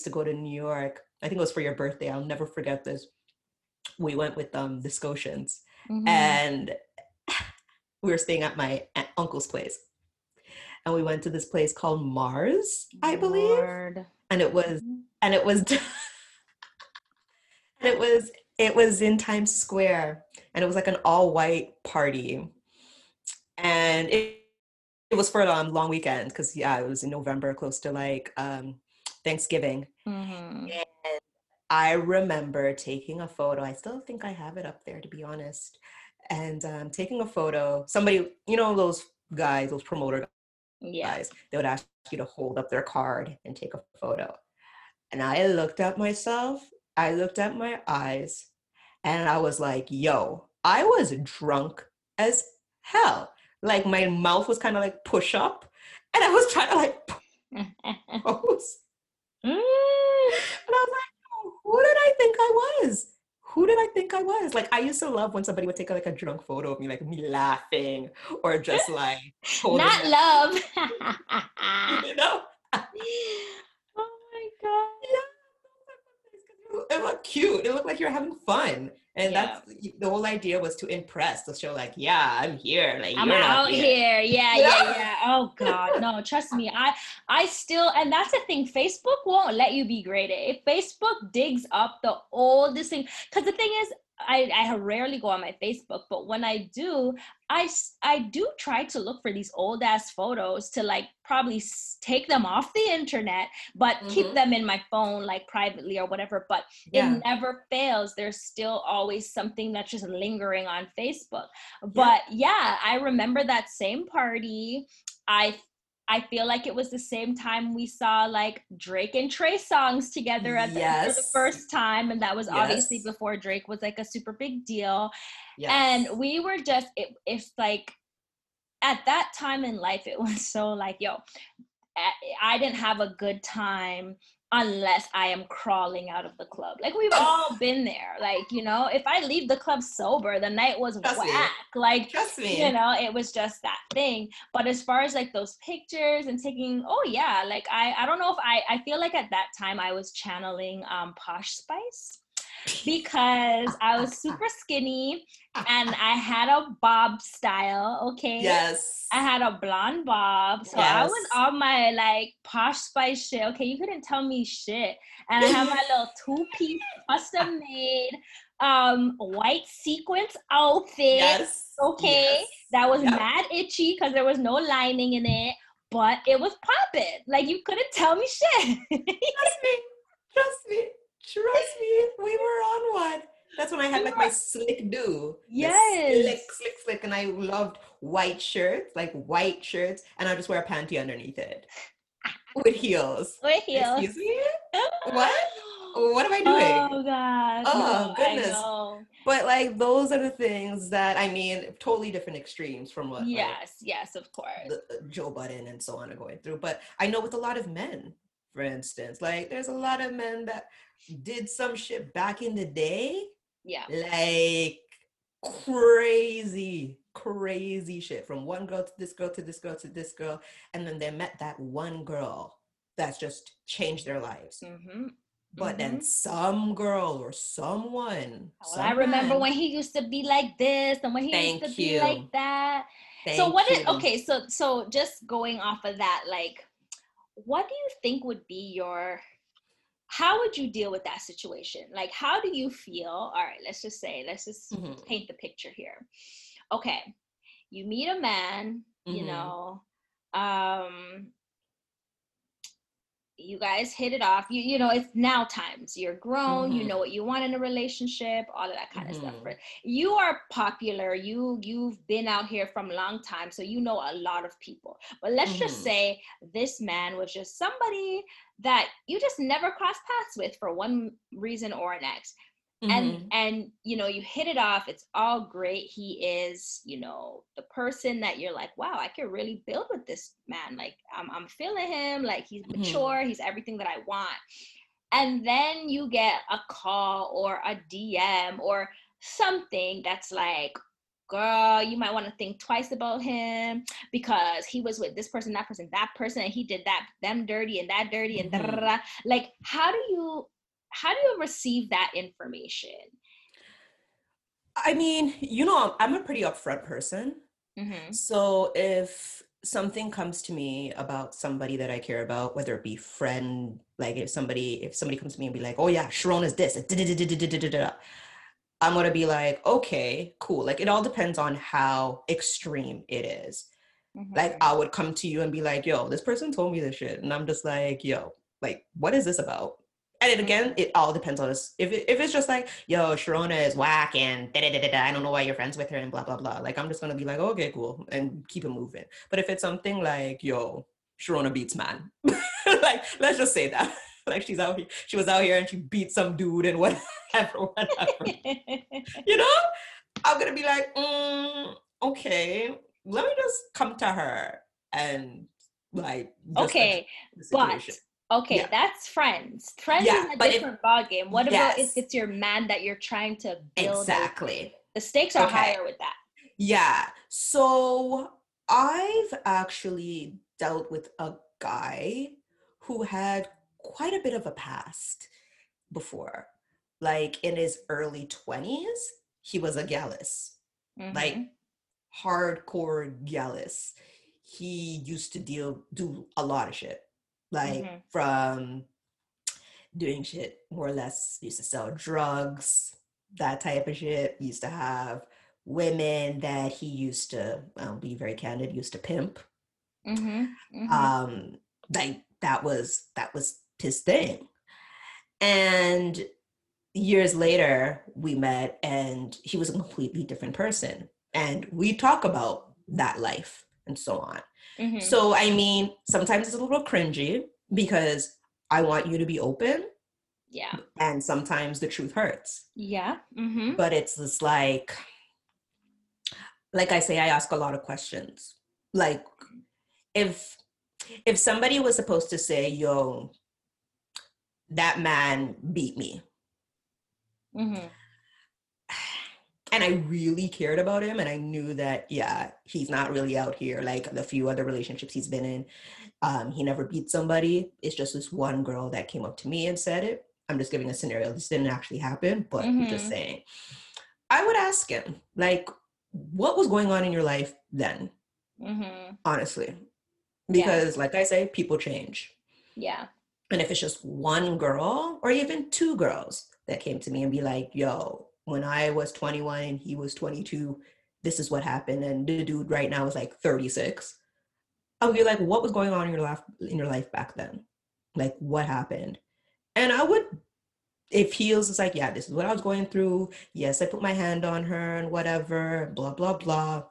to go to New York. I think it was for your birthday. I'll never forget this. We went with um the Scotians Mhm. and we were staying at my aunt- uncle's place. And we went to this place called Mars, I believe. Lord. And it was Mhm. and it was and it was it was in Times Square and it was like an all white party. And it it was for a um, long weekend because yeah, it was in November, close to like um Thanksgiving. Mhm. And I remember taking a photo. I still think I have it up there, to be honest. And um, taking a photo. Somebody, you know, those guys, those promoter Yeah. guys, they would ask you to hold up their card and take a photo. And I looked at myself, I looked at my eyes, and I was like, yo, I was drunk as hell. Like my mouth was kind of like push up, and I was trying to like pose. Mm. And I was like, "Oh, who did I think I was? Who did I think I was? Like, I used to love when somebody would take like a drunk photo of me, like me laughing or just like Not love. you know? oh my god. It looked cute. It looked like you're having fun. And Yeah. that's the whole idea was to impress, to show like, yeah, I'm here. Like I'm out here. Yeah, Yeah. yeah, yeah. Oh God, no, trust me. I I still and that's the thing, Facebook won't let you be graded. If Facebook digs up the oldest thing, because the thing is, I, I rarely go on my Facebook, but when I do, I I do try to look for these old ass photos to like probably take them off the internet, but keep Mhm. them in my phone like privately or whatever. But Yeah. it never fails. There's still always something that's just lingering on Facebook. But yeah, I remember that same party. I I feel like it was the same time we saw like Drake and Trey Songz together at the, for the first time, and that was obviously before Drake was like a super big deal. Yes. And we were just it, it's like at that time in life, it was so like yo, I- didn't have a good time unless I am crawling out of the club. Like we've all been there. Like, you know, if I leave the club sober, the night was Trust me. whack. Like, trust me. you know, it was just that thing. But as far as like those pictures and taking, oh yeah, like I I don't know if I I feel like at that time I was channeling um Posh Spice because I was super skinny and I had a bob style, okay? yes. I had a blonde bob. So I was Yes. on my like posh spice shit. Okay, you couldn't tell me shit. And I had my little two-piece custom made um white sequence outfit. yes. Okay. Yes. That was Yep. mad itchy because there was no lining in it, but it was popping. Like you couldn't tell me shit. Trust me. Trust me. Trust me. We were on one. That's when I had like my slick do. Yes. Slick, slick, slick. And I loved white shirts, like white shirts. And I just wear a panty underneath it with heels. With heels. Excuse me? What? What am I doing? Oh god. Oh, no, goodness. But like those are the things that I mean, totally different extremes from what like, Yes, yes, of course. the, uh, Joe Budden and so on are going through. But I know with a lot of men, for instance, like there's a lot of men that did some shit back in the day, Yeah. like crazy, crazy shit from one girl to this girl to this girl to this girl. And then they met that one girl that's just changed their lives. Mm-hmm. But then some girl or someone. Well, I remember when he used to be like this and when he Thank used to be like that. so what what is you. okay, so so just going off of that, like what do you think would be your how would you deal with that situation? Like how do you feel? All right, let's just say, let's just Mhm. paint the picture here. Okay. You meet a man, you Mhm. know, um you guys hit it off. You you know, it's now times. You're grown, you Mhm. know what you want in a relationship, all of that kind of stuff. Right? You are popular. You you've been out here from a long time, so you know a lot of people. But let's just Mhm. say this man was just somebody that you just never crossed paths with for one reason or next and Mhm. and you know you hit it off it's all great he is you know the person that you're like wow i could really build with this man like i'm, I'm feeling him like he's Mhm. mature he's everything that i want and then you get a call or a dm or something that's like girl you might want to think twice about him because he was with this person that person that person and he did that them dirty and that dirty and Mhm. da. like how do you how do you receive that information I mean, you know, I'm a pretty upfront person. mm-hmm. So if something comes to me about somebody that I care about, whether it be friend, like if somebody if somebody comes to me and be like, "Oh yeah, Sharon is this," I'm gonna be like, "Okay, cool." Like it all depends on how extreme it is. Mm-hmm. Like I would come to you and be like, "Yo, this person told me this shit," and I'm just like, "Yo, like what is this about?" And then again, it all depends on us. If it, if it's just like, "Yo, Sharona is whack," and da da da da I don't know why you're friends with her, and blah blah blah. Like I'm just gonna be like, "Okay, cool," and keep it moving. But if it's something like, "Yo, Sharona beats man," like let's just say that, like she's out here, she was out here and she beat some dude and whatever, whatever you know, I'm gonna be like, mm, okay, let me just come to her and like, okay but. Okay Yeah. that's friends friends Yeah, is a different ball game what about if it's your man that you're trying to build exactly. the stakes are Okay. higher with that Yeah. So I've actually dealt with a guy who had quite a bit of a past before. Like in his early 20s, he was a gallus. like Mhm. hardcore gallus. He used to deal do a lot of shit, like Mhm. from doing shit more or less. Used to sell drugs, that type of shit. Used to have women that he used to. I'll be very candid. Used to pimp. Mhm. Mhm. Um, like that was that was his thing. And years later, we met, and he was a completely different person. And we talk about that life and so on. Mhm. So, I mean, sometimes it's a little cringy because I want you to be open, yeah and sometimes the truth hurts. yeah hmm But it's just like, like I say, I ask a lot of questions. Like, if if somebody was supposed to say, "Yo, that man beat me," hmm and I really cared about him and I knew that yeah he's not really out here like the few other relationships he's been in um he never beat somebody. It's just this one girl that came up to me and said it. I'm just giving a scenario. This didn't actually happen but I'm just Mhm. saying. I would ask him like what was going on in your life then? Hmm honestly. Yeah. because like I say people change. Yeah. And if it's just one girl or even two girls that came to me and be like, yo, when I was 21 and he was 22, this is what happened. And the dude right now is like 36. I would be like, what was going on in your life in your life back then? Like what happened? And I would if he was just like, yeah, this is what I was going through. Yes, I put my hand on her and whatever, blah, blah, blah.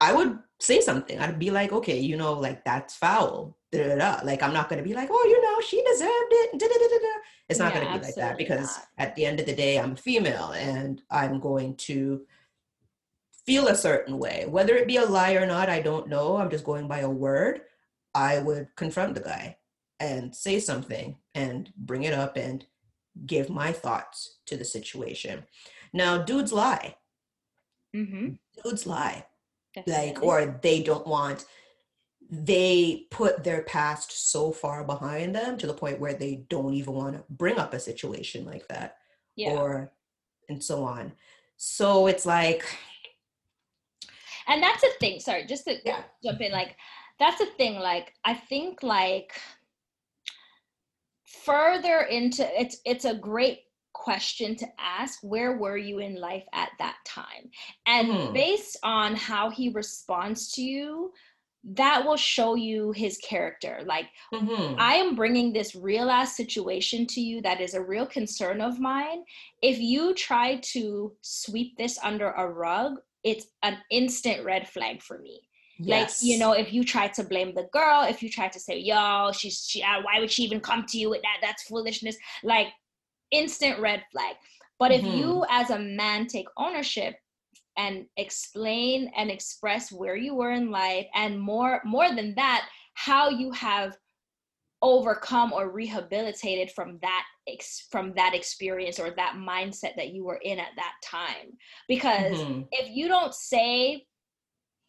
I would say something. I'd be like, okay, you know, like that's foul. Da, da, da. Like I'm not gonna be like, oh, you know, she deserved it. Da, da, da, da. It's not Yeah, gonna be like that because not. at the end of the day, I'm female and I'm going to feel a certain way. Whether it be a lie or not, I don't know. I'm just going by a word. I would confront the guy and say something and bring it up and give my thoughts to the situation. Now, dudes lie. Mm-hmm. Dudes lie like or they don't want they put their past so far behind them to the point where they don't even want to bring up a situation like that yeah or and so on so it's like and that's a thing sorry just to Yeah. jump in like that's a thing like i think like further into it's it's a great question to ask where were you in life at that time and Mhm. based on how he responds to you that will show you his character. Like Mhm. I am bringing this real ass situation to you that is a real concern of mine. If you try to sweep this under a rug, it's an instant red flag for me. Yes. Like, you know, if you try to blame the girl, if you try to say, yo, she's, she, uh, why would she even come to you with that? That's foolishness. Like, instant red flag. But if Mhm. you, as a man, take ownership and explain and express where you were in life, and more, more than that, how you have overcome or rehabilitated from that ex- from that experience or that mindset that you were in at that time because Mhm. if you don't say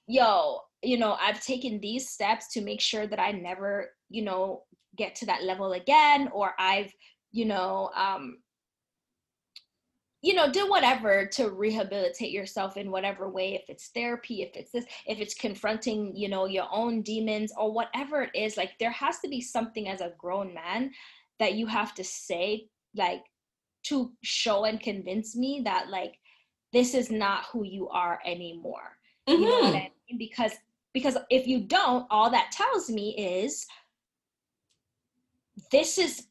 yo you know i've taken these steps to make sure that i never you know get to that level again or i've you know um you know do whatever to rehabilitate yourself in whatever way if it's therapy if it's this if it's confronting you know your own demons or whatever it is like there has to be something as a grown man that you have to say like to show and convince me that like this is not who you are anymore you know what Mhm. I mean? Because because if you don't, all that tells me is this is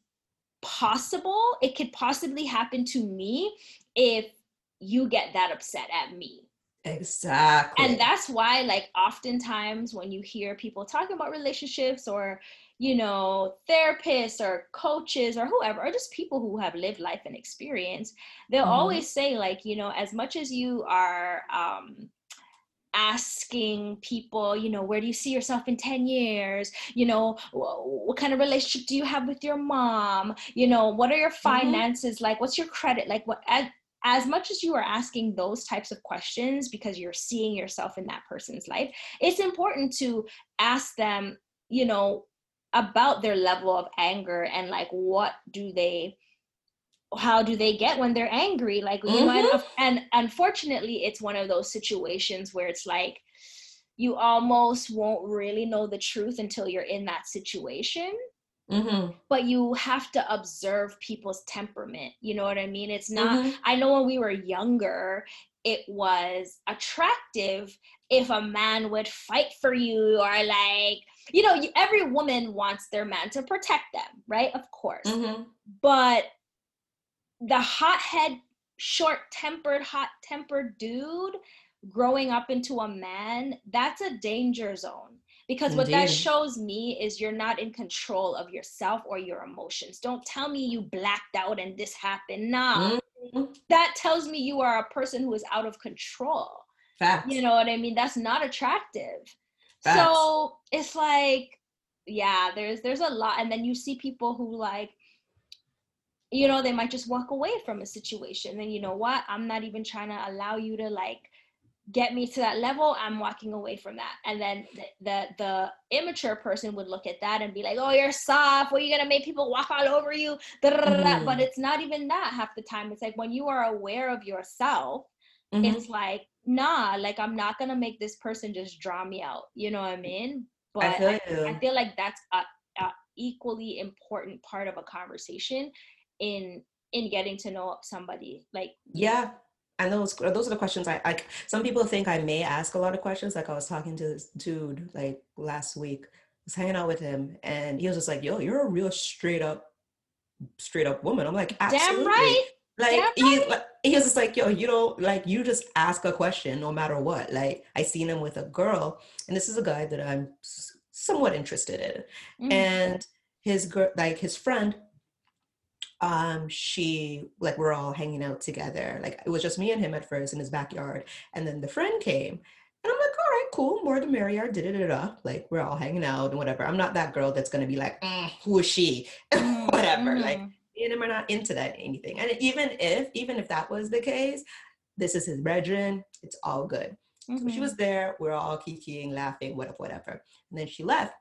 possible. It could possibly happen to me if you get that upset at me. Exactly. And that's why, like, oftentimes when you hear people talking about relationships or, you know, therapists or coaches or whoever, or just people who have lived life and experience, they'll Mhm. always say, like, you know, as much as you are um, asking people, you know, where do you see yourself in 10 years? You know, wh- what kind of relationship do you have with your mom? You know, what are your mm-hmm. finances like? What's your credit like? What as, as much as you are asking those types of questions because you're seeing yourself in that person's life, it's important to ask them, you know, about their level of anger and like what do they how do they get when they're angry like you know and, and unfortunately it's one of those situations where it's like you almost won't really know the truth until you're in that situation Mhm. but you have to observe people's temperament you know what i mean it's not Mhm. i know when we were younger it was attractive if a man would fight for you or like you know every woman wants their man to protect them right of course Mhm. but the hothead short-tempered hot-tempered dude growing up into a man that's a danger zone. Because what that shows me is you're not in control of yourself or your emotions. Don't tell me you blacked out and this happened. Nah. Mhm. that tells me you are a person who is out of control. Facts. you know what i mean? That's not attractive. Facts. so it's like yeah there's there's a lot. And then you see people who like you know they might just walk away from a situation. And you know what? I'm not even trying to allow you to like get me to that level. I'm walking away from that. And then the the, the immature person would look at that and be like oh you're soft. What are you gonna make people walk all over you? Da-da-da-da. but it's not even that half the time. It's like when you are aware of yourself Mhm. it's like nah like i'm not gonna make this person just draw me out. You know what i mean? But I feel I. I feel like that's a, a equally important part of a conversation in in getting to know somebody like Yeah. And those those are the questions I like. Some people think I may ask a lot of questions. Like I was talking to this dude like last week. I was hanging out with him, and he was just like, "Yo, you're a real straight up, straight up woman." I'm like, damn "Absolutely." right Like Damn he like, he was just like, "Yo, you don't like you just ask a question no matter what." Like I seen him with a girl, and this is a guy that I'm somewhat interested in Mhm. and his girl like his friend um she like we're all hanging out together like it was just me and him at first in his backyard and then the friend came and i'm like all right cool more the merrier da da da da like we're all hanging out and whatever i'm not that girl that's gonna be like "Mm, who is she whatever like mhm. me and him are not into that anything and even if even if that was the case this is his brethren it's all good so she Mhm. was there. We are all kikiing, laughing, whatever, whatever. And then she left.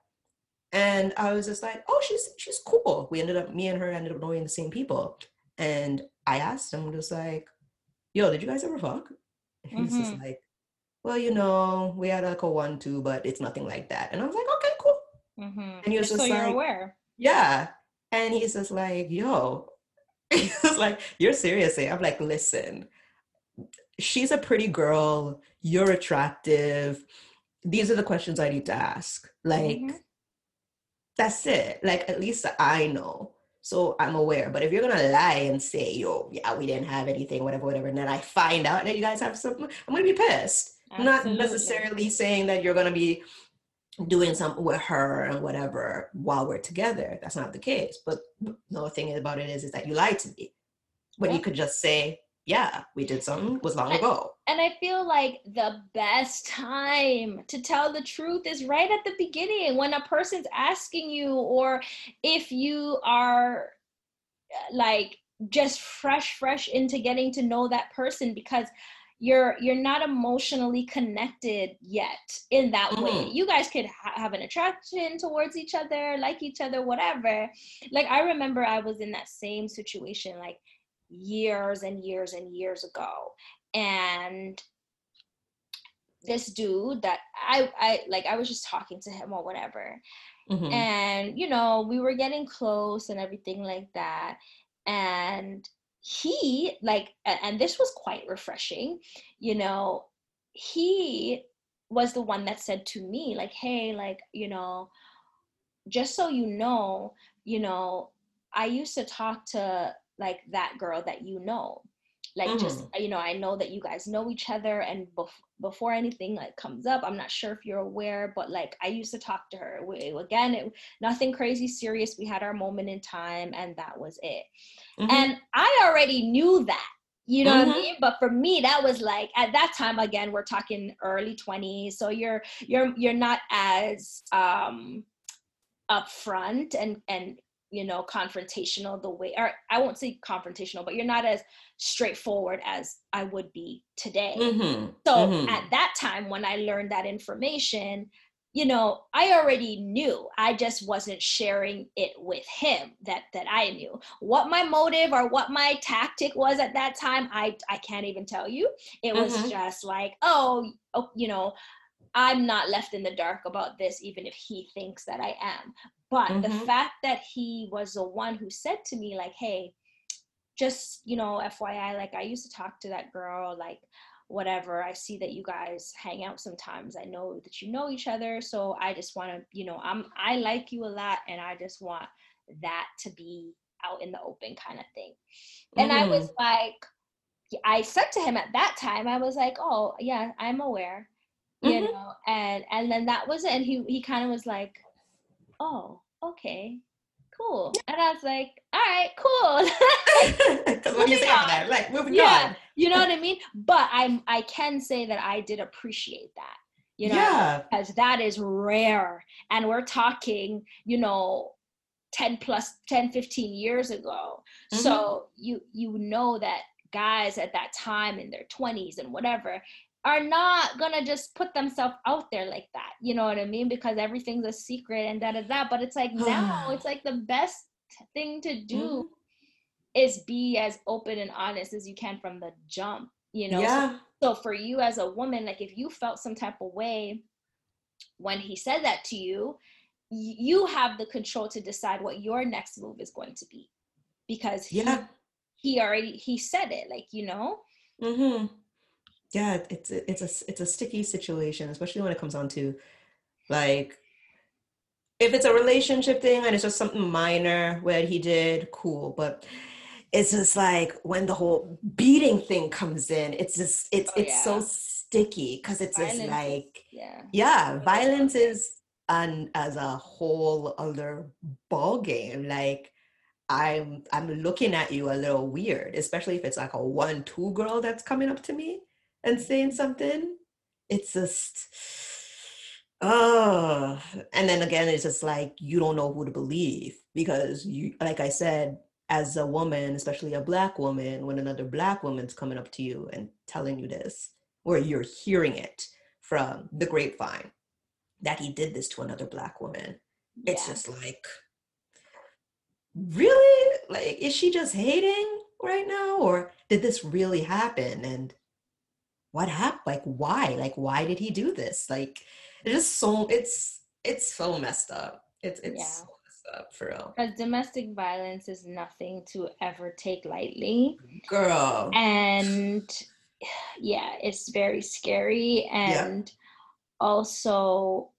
And I was just like, oh, she's she's cool. We ended up, me and her ended up knowing the same people. And I asked him, just like, yo, did you guys ever fuck? And he's just Mhm. like, well, you know, we had like a one, two, but it's nothing like that. And I was like, okay, cool. Mhm. And he was Just just so you're like, aware yeah. And he's just like, yo, he was like, you're serious. eh?" I'm like, listen, she's a pretty girl. You're attractive. these are the questions I need to ask. Like, Mhm. That's it. Like, at least I know. So I'm aware. But if you're gonna lie and say, yo, yeah, we didn't have anything, whatever, whatever, and then I find out that you guys have something, I'm gonna be pissed. Not necessarily saying that you're gonna be doing something with her and whatever while we're together. That's not the case. But the thing about it is, is that you lied to me. When you could just say, yeah, we did something was long ago. And I feel like the best time to tell the truth is right at the beginning when a person's asking you, or if you are uh, like just fresh, fresh into getting to know that person because you're you're not emotionally connected yet in that way. Mhm. You guys could ha- have an attraction towards each other, like each other, whatever. Like I remember I was in that same situation like years and years and years ago. And this dude that I I like I was just talking to him or whatever. Mhm. and you know we were getting close and everything like that. And he like and this was quite refreshing you know he was the one that said to me like hey like you know just so you know you know i used to talk to like that girl that you know. Like just you know i know that you guys know each other and bef- before anything like comes up i'm not sure if you're aware but like i used to talk to her. We, again it, nothing crazy serious. We had our moment in time and that was it. Mhm. and i already knew that you know what Mhm. i mean? But for me that was like at that time again we're talking early 20s so you're you're you're not as um upfront and and you know confrontational the way or i won't say confrontational but you're not as straightforward as i would be today Mhm. so Mhm. at that time when I learned that information, you know, I already knew. I just wasn't sharing it with him that that I knew. What my motive or what my tactic was at that time, I I can't even tell you. It was Mhm. just like, oh, oh, you know, I'm not left in the dark about this even if he thinks that I am. But the Mhm. fact that he was the one who said to me like, "Hey, just, you know, FYI, like I used to talk to that girl like whatever. I see that you guys hang out sometimes. I know that you know each other. So i just want to you know i'm i like you a lot and i just want that to be out in the open kind of thing. And i was like i said to him at that time i was like oh yeah i'm aware you Mhm. know and and then that was it. And he he kind of was like oh okay cool and i was like all right cool Because when you say all that, moving Yeah. on. you know what I mean? But I I can say that I did appreciate that. You know, yeah. because that is rare. And we're talking, you know, 10 plus 10, 15 years ago. Mm-hmm. So you you know that guys at that time in their 20s and whatever are not gonna just put themselves out there like that. You know what I mean? Because everything's a secret and that is da. But it's like now it's like the best thing to do Mhm. is be as open and honest as you can from the jump you know So- yeah. so, for you as a woman like if you felt some type of way when he said that to you you have the control to decide what your next move is going to be because he, Yeah. he already he said it like you know Mm-hmm. Yeah, it's a, it's a it's a sticky situation, especially when it comes on to like if it's a relationship thing and it's just something minor what he did, cool. But it's just like when the whole beating thing comes in, it's just it's Oh, it's so sticky because it's just Violence is- like yeah yeah, violence is an as a whole other ball game. Like I'm I'm looking at you a little weird, especially if it's like a one-two girl that's coming up to me and saying something. It's just oh, and then again, it's just like you don't know who to believe because you, like I said, as a woman, especially a black woman, when another black woman's coming up to you and telling you this, or you're hearing it from the grapevine that he did this to another black woman. It's just like, really? Like, is she just hating right now? Or did this really happen? And what happened? Like, why? Like, why did he do this? Like, it's just so, it's, it's so messed up. It's, it's Yeah. so messed up for real. because domestic violence is nothing to ever take lightly Girl. and yeah it's very scary and also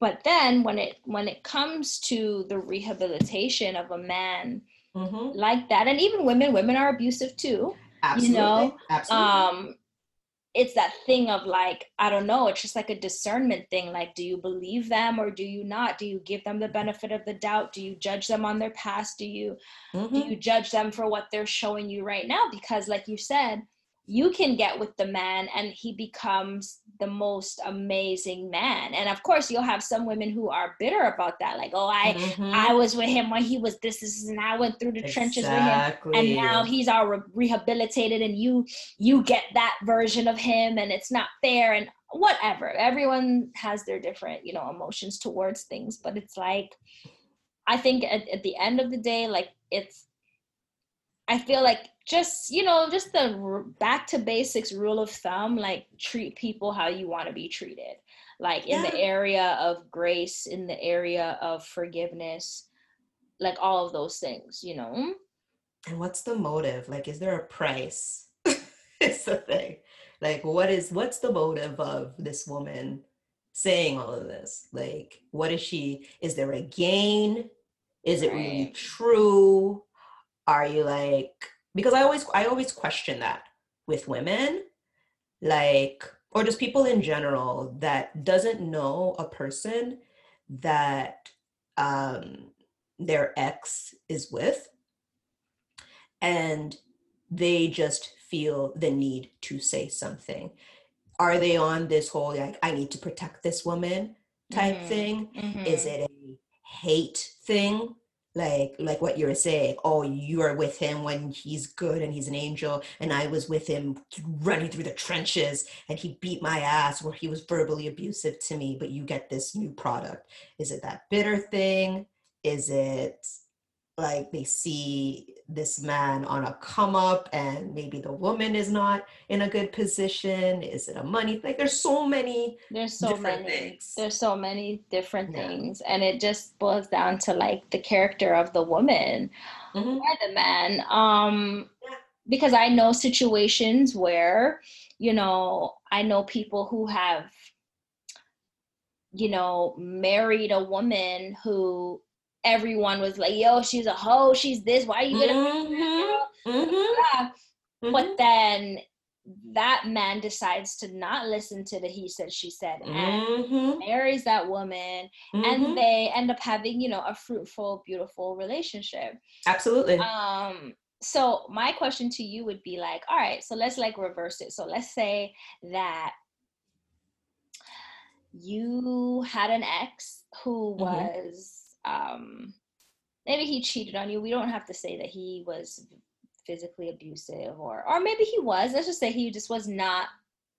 but then when it when it comes to the rehabilitation of a man Mhm. like that and even women women are abusive too Absolutely. know, Absolutely. um it's that thing of like i don't know it's just like a discernment thing like do you believe them or do you not do you give them the benefit of the doubt do you judge them on their past do you do Mhm. you judge them for what they're showing you right now because like you said you can get with the man and he becomes the most amazing man. And of course you'll have some women who are bitter about that like oh i Mhm. i was with him when he was this, this and i went through the trenches with him and now he's all re- rehabilitated and you you get that version of him and it's not fair and whatever. Everyone has their different you know emotions towards things but it's like i think at, at the end of the day like it's i feel like just you know just the r- back to basics rule of thumb like treat people how you want to be treated. Like in the area of grace in the area of forgiveness like all of those things you know? And what's the motive? Like is there a price? It's the thing. Like what is what's the motive of this woman saying all of this? Like what is she is there a gain? Is it really true? Are you like because i always i always question that with women like or just people in general that doesn't know a person that um their ex is with and they just feel the need to say something are they on this whole like i need to protect this woman type Mhm. thing Mhm. is it a hate thing like like what you were saying oh you are with him when he's good and he's an angel and i was with him running through the trenches and he beat my ass where he was verbally abusive to me but you get this new product. Is it that bitter thing? Is it like they see this man on a come up and maybe the woman is not in a good position is it a money like there's so many there's so many things. there's so many different Yeah. things and it just boils down to like the character of the woman Mhm. or the man um Yeah. because i know situations where you know i know people who have you know married a woman who everyone was like yo she's a hoe she's this why are you gonna Mhm. Mhm. Yeah. Mhm. but then that man decides to not listen to the he said she said and Mhm. marries that woman and they end up having you know a fruitful beautiful relationship absolutely um so my question to you would be like all right so let's like reverse it so let's say that you had an ex who Mhm. was um maybe he cheated on you we don't have to say that he was physically abusive or or maybe he was let's just say he just was not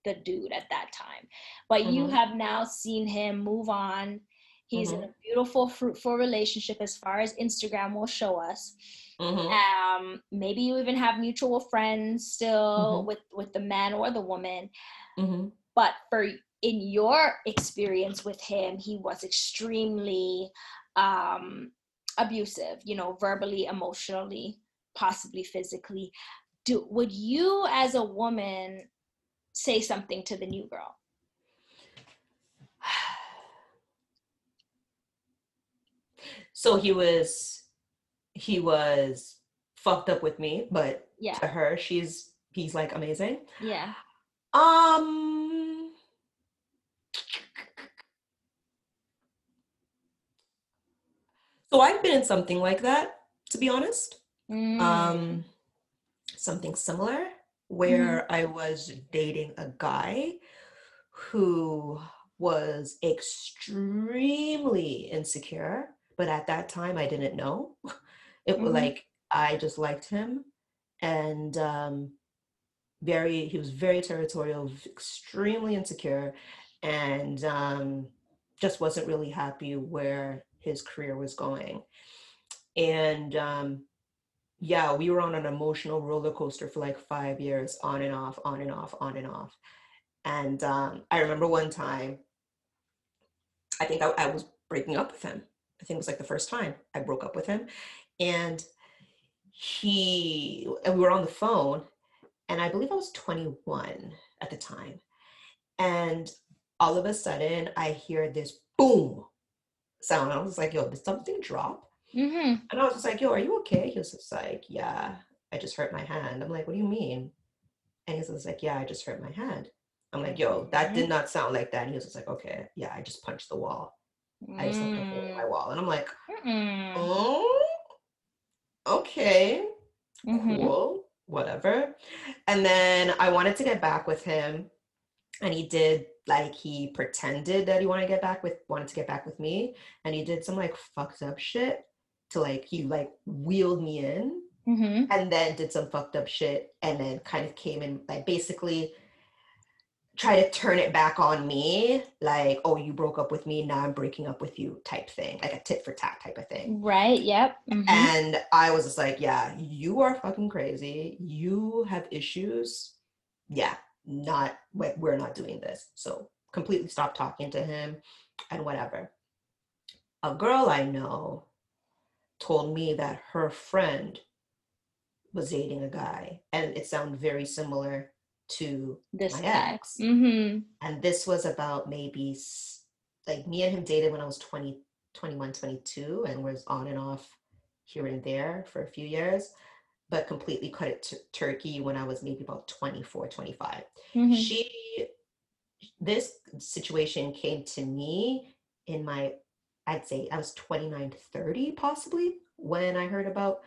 the dude at that time but you Mhm. have now seen him move on he's in Mhm. a beautiful fruitful relationship as far as instagram will show us Mhm. um maybe you even have mutual friends still Mhm. with with the man or the woman Mhm. but for in your experience with him he was extremely um abusive you know verbally emotionally possibly physically. Do would you as a woman say something to the new girl? So he was he was fucked up with me but yeah. to her she's he's like amazing. Yeah. Um so i've been in something like that to be honest. Mm, um something similar where i was dating a guy who was extremely insecure but at that time i didn't know. It was Mhm. like i just liked him and um very he was very territorial extremely insecure and um just wasn't really happy where his career was going and um yeah, we were on an emotional roller coaster for like five years, on and off, on and off, on and off. And um, I remember one time, I think I, I was breaking up with him. I think it was like the first time I broke up with him. And he, and we were on the phone, and I believe I was 21 at the time. And all of a sudden I hear this boom sound. I was like, yo, did something drop? Mm-hmm. And I was just like, yo, are you okay? He was just like, yeah, I just hurt my hand. I'm like, what do you mean? And he was like, yeah, I just hurt my hand. I'm like, yo, that did not sound like that. And he was just like, okay, yeah, I just punched the wall. I just hit Mm. my wall. And I'm like, Mm-mm. oh, okay, Mhm. cool, whatever. And then I wanted to get back with him, and he did like he pretended that he wanted to get back with wanted to get back with me, and he did some like fucked up shit to like he like wheeled me in Mhm. and then did some fucked up shit and then kind of came in like basically try to turn it back on me like oh you broke up with me now i'm breaking up with you type thing like a tit for tat type of thing Right. Yep. Mhm. and i was just like yeah you are fucking crazy you have issues yeah not we're not doing this so completely stop talking to him and whatever a girl i know told me that her friend was dating a guy and it sounded very similar to This my guy. ex Mm-hmm. and this was about maybe like me and him dated when i was 20 21 22 and was on and off here and there for a few years but completely cut it to turkey when i was maybe about 24 25 Mm-hmm. she this situation came to me in my i'd say i was 29 30 possibly when i heard about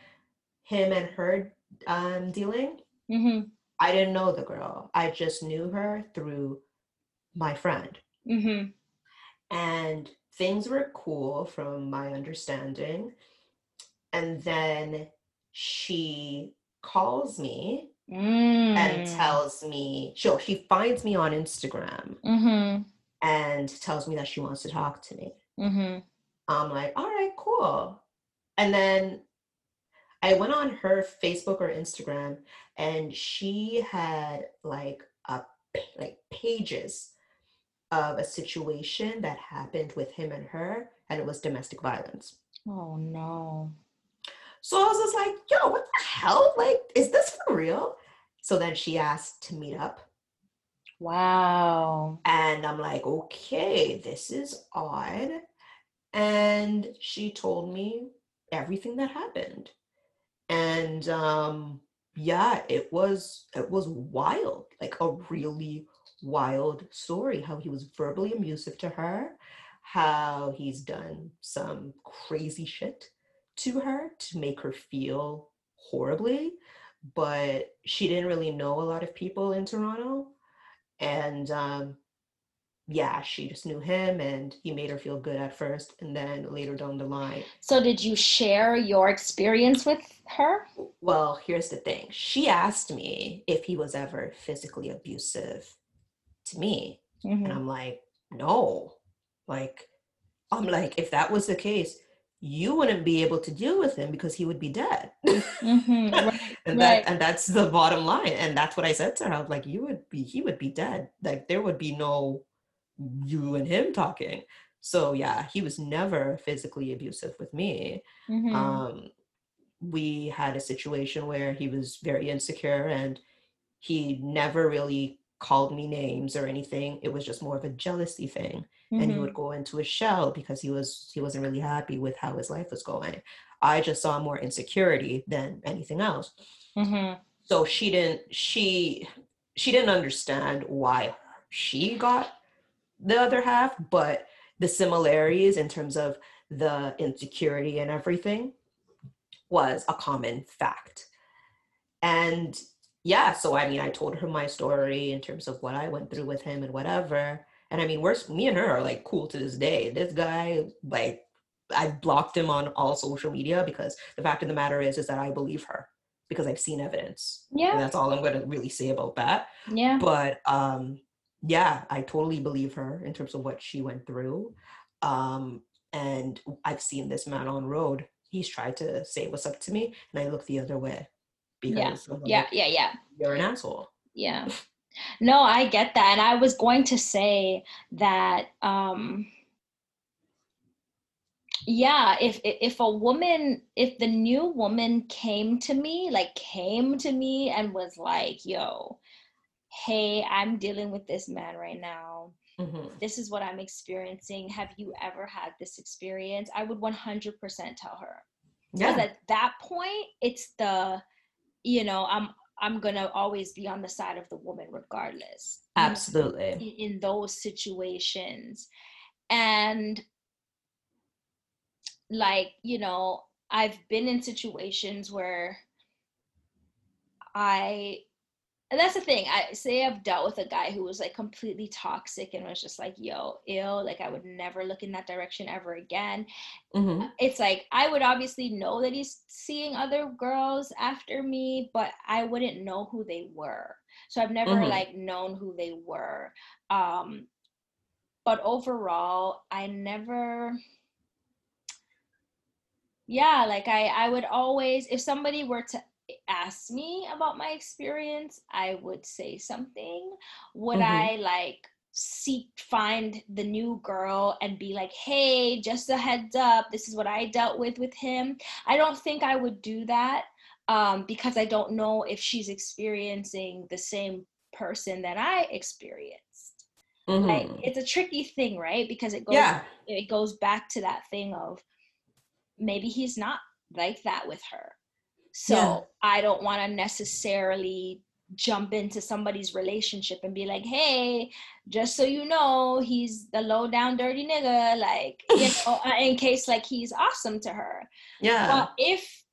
him and her um, dealing Mm-hmm. i didn't know the girl i just knew her through my friend Mm-hmm. and things were cool from my understanding and then she calls me Mm. and tells me she she finds me on instagram Mm-hmm. and tells me that she wants to talk to me Mm-hmm. i'm like all right cool and then i went on her facebook or instagram and she had like a like pages of a situation that happened with him and her and it was domestic violence Oh no. So I was just like, yo, what the hell? Like, is this for real? So then she asked to meet up. Wow. And I'm like, okay, this is odd. And she told me everything that happened. And um, yeah, it was it was wild, like a really wild story. How he was verbally abusive to her, how he's done some crazy shit to her to make her feel horribly. But she didn't really know a lot of people in Toronto. And um, yeah, she just knew him and he made her feel good at first. And then later down the line, So did you share your experience with her? well, here's the thing. She asked me if he was ever physically abusive to me. And Mhm. I'm like, no. Like, I'm like, if that was the case, you wouldn't be able to deal with him because he would be dead. Mhm. Right. and right. that and that's the bottom line. And that's what I said to her. I was like, you would be, he would be dead. Like there would be no you and him talking. So yeah, he was never physically abusive with me. Mhm. Um, we had a situation where he was very insecure and he never really called me names or anything. It was just more of a jealousy thing. And he would go into a shell because he was he wasn't really happy with how his life was going. I just saw more insecurity than anything else. Mhm. So she didn't she she didn't understand why she got the other half, but the similarities in terms of the insecurity and everything was a common fact. And yeah, so I mean, I told her my story in terms of what I went through with him and whatever. And I mean, we're me and her are like cool to this day. This guy, like, I blocked him on all social media because the fact of the matter is, is that I believe her because I've seen evidence. And Yeah. that's all I'm going to really say about that Yeah. but um yeah i totally believe her in terms of what she went through um and i've seen this man on road he's tried to say what's up to me and i look the other way because Yeah. like, Yeah. Yeah. you're an asshole Yeah. No, I get that. And I was going to say that um yeah, if if a woman if the new woman came to me, like came to me and was like, "Yo, hey, I'm dealing with this man right now Mhm. this is what I'm experiencing. Have you ever had this experience? I would 100% tell her. Because Yeah. at that point, it's the, you know, I'm I'm gonna always be on the side of the woman regardless. Absolutely. in, in those situations. And like, you know, I've been in situations where I and that's the thing. I say I've dealt with a guy who was like completely toxic and was just like, yo, ill. Like I would never look in that direction ever again. hmm It's like I would obviously know that he's seeing other girls after me, but I wouldn't know who they were. So I've never Mhm. like known who they were. Um but overall, I never yeah, like I I would always if somebody were to ask me about my experience, I would say something. Would Mhm. I like seek find the new girl and be like, "Hey, just a heads up, this is what I dealt with with him." I don't think I would do that um because I don't know if she's experiencing the same person that I experienced. Like Mhm. it's a tricky thing, right? Because it goes Yeah. it goes back to that thing of maybe he's not like that with her. So Yeah. I don't want to necessarily jump into somebody's relationship and be like, hey, just so you know, he's the low down dirty nigga, like, you know, uh, in case like he's awesome to her. Yeah. But if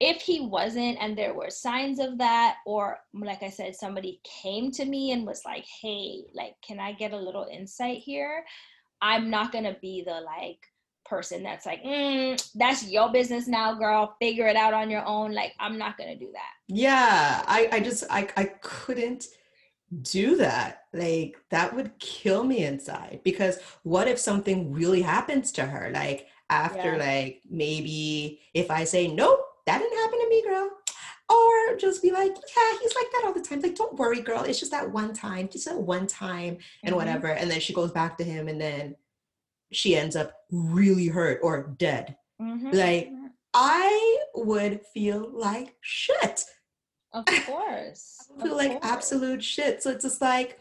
if he wasn't and there were signs of that or like i said somebody came to me and was like hey like can i get a little insight here i'm not gonna be the like person that's like mm, that's your business now girl figure it out on your own like i'm not gonna do that Yeah, I, I just I, I couldn't do that. Like that would kill me inside because what if something really happens to her? Like after Yeah. like maybe if I say nope, that didn't happen to me, girl. Or just be like, yeah, he's like that all the time. Like, don't worry, girl. It's just that one time, just that one time and Mhm. whatever. And then she goes back to him and then she ends up really hurt or dead. Mhm. Like, I would feel like shit. of course I feel of like course. absolute shit. So it's just like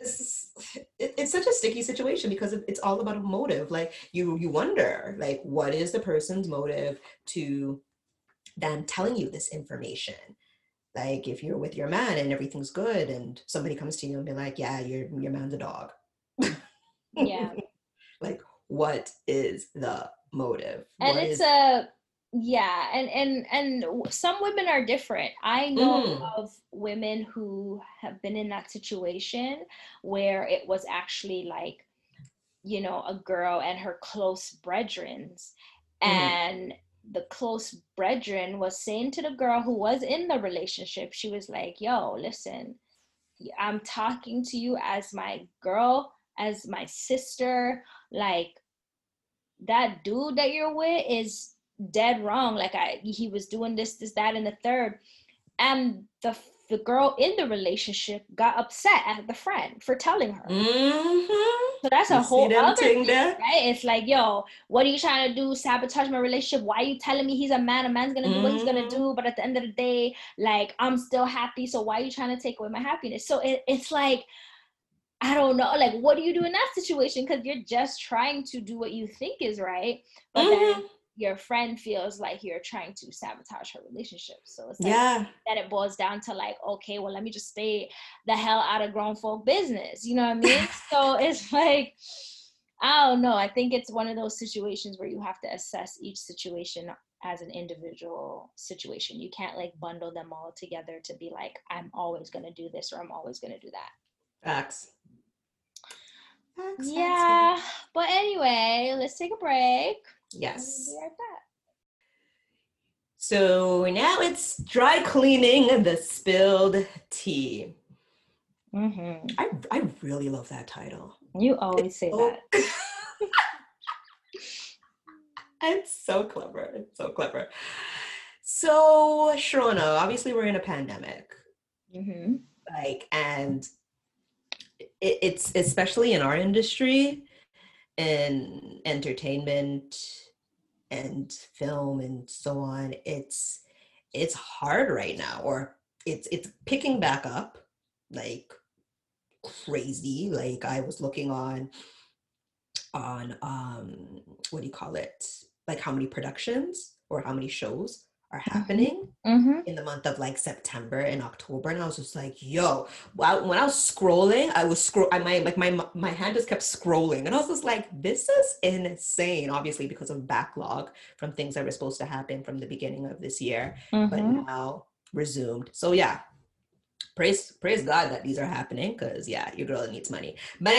is, it's such a sticky situation because it's all about a motive. Like you you wonder like what is the person's motive to them telling you this information? Like if you're with your man and everything's good and somebody comes to you and be like, yeah, your your man's a dog. yeah Like what is the motive? and What it's is- a yeah and and and some women are different i know Mm. of women who have been in that situation where it was actually like you know a girl and her close brethrens Mhm. and the close brethren was saying to the girl who was in the relationship she was like yo listen i'm talking to you as my girl as my sister like that dude that you're with is dead wrong. Like i he was doing this this that and the third. And the the girl in the relationship got upset at the friend for telling her. Mhm. so that's You a see whole other thing there? right? It's like yo what are you trying to do? Sabotage my relationship? Why are you telling me he's a man? A man's gonna do what he's gonna Mhm. do but at the end of the day like i'm still happy. So why are you trying to take away my happiness? So it, it's like I don't know, like, what do you do in that situation? Because you're just trying to do what you think is right, but then Mhm. your friend feels like you're trying to sabotage her relationship. So it's like Yeah. then it boils down to like, okay, well, let me just stay the hell out of grown folk business. You know what I mean? so it's like, I don't know. I think it's one of those situations where you have to assess each situation as an individual situation. You can't like bundle them all together to be like, I'm always gonna do this or I'm always gonna do that. Facts. Yeah, but anyway, let's take a break. Yes. We'll right. So now it's dry cleaning the spilled tea. Mm-hmm. I, I really love that title. You always say Oh. that. it's so clever. It's so clever. So, Sharona, obviously we're in a pandemic. Mm-hmm. like and it, it's especially in our industry in entertainment and film and so on it's it's hard right now or it's it's picking back up like crazy. Like I was looking on on um what do you call it? Like how many productions or how many shows are happening Mm-hmm. in the month of like September and October, and I was just like, "Yo!" Wow, when I was scrolling, I was scroll. I my like my my hand just kept scrolling, and I was just like, "This is insane." Obviously, because of backlog from things that were supposed to happen from the beginning of this year, but Mm-hmm. now resumed. So yeah, praise praise God that these are happening, because yeah, your girl needs money. But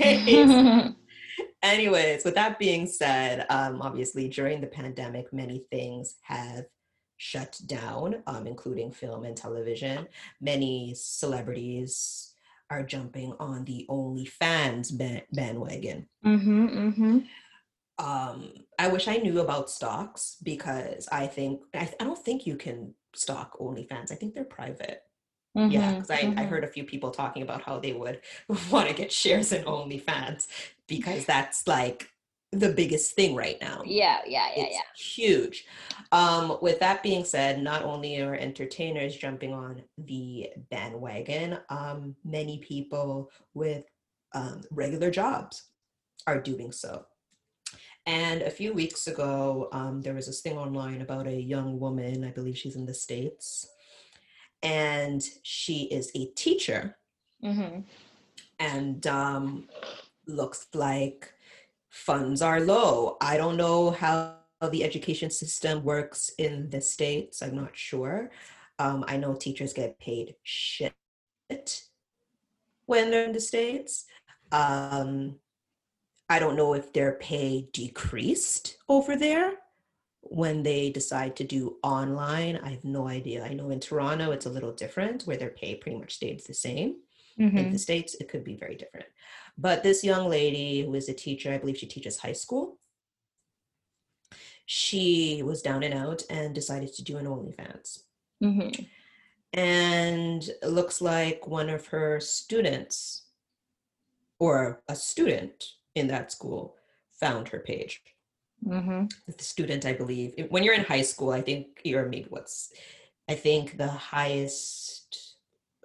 anyways, anyways, with that being said, um, obviously during the pandemic, many things have shut down, um, including film and television. Many celebrities are jumping on the OnlyFans ban- bandwagon. mm-hmm. Mm-hmm. Um, I wish I knew about stocks because I think I, I don't think you can stock OnlyFans. I think they're private. Yeah, because I, I Mhm. heard a few people talking about how they would want to get shares in OnlyFans because that's like the biggest thing right now. Yeah, yeah, yeah, it's yeah. huge. Um, with that being said, not only are entertainers jumping on the bandwagon, um, many people with um, regular jobs are doing so. And a few weeks ago, um, there was this thing online about a young woman, I believe she's in the States, and she is a teacher Mm-hmm. and um, looks like funds are low. I don't know how the education system works in the States. I'm not sure. Um, I know teachers get paid shit when they're in the States. Um, I don't know if their pay decreased over there when they decide to do online. I have no idea. I know in Toronto it's a little different where their pay pretty much stayed the same in Mm-hmm. the states it could be very different but this young lady who is a teacher i believe she teaches high school she was down and out and decided to do an onlyfans Mm-hmm. and it looks like one of her students or a student in that school found her page Mm-hmm. the student i believe when you're in high school i think you're maybe what's i think the highest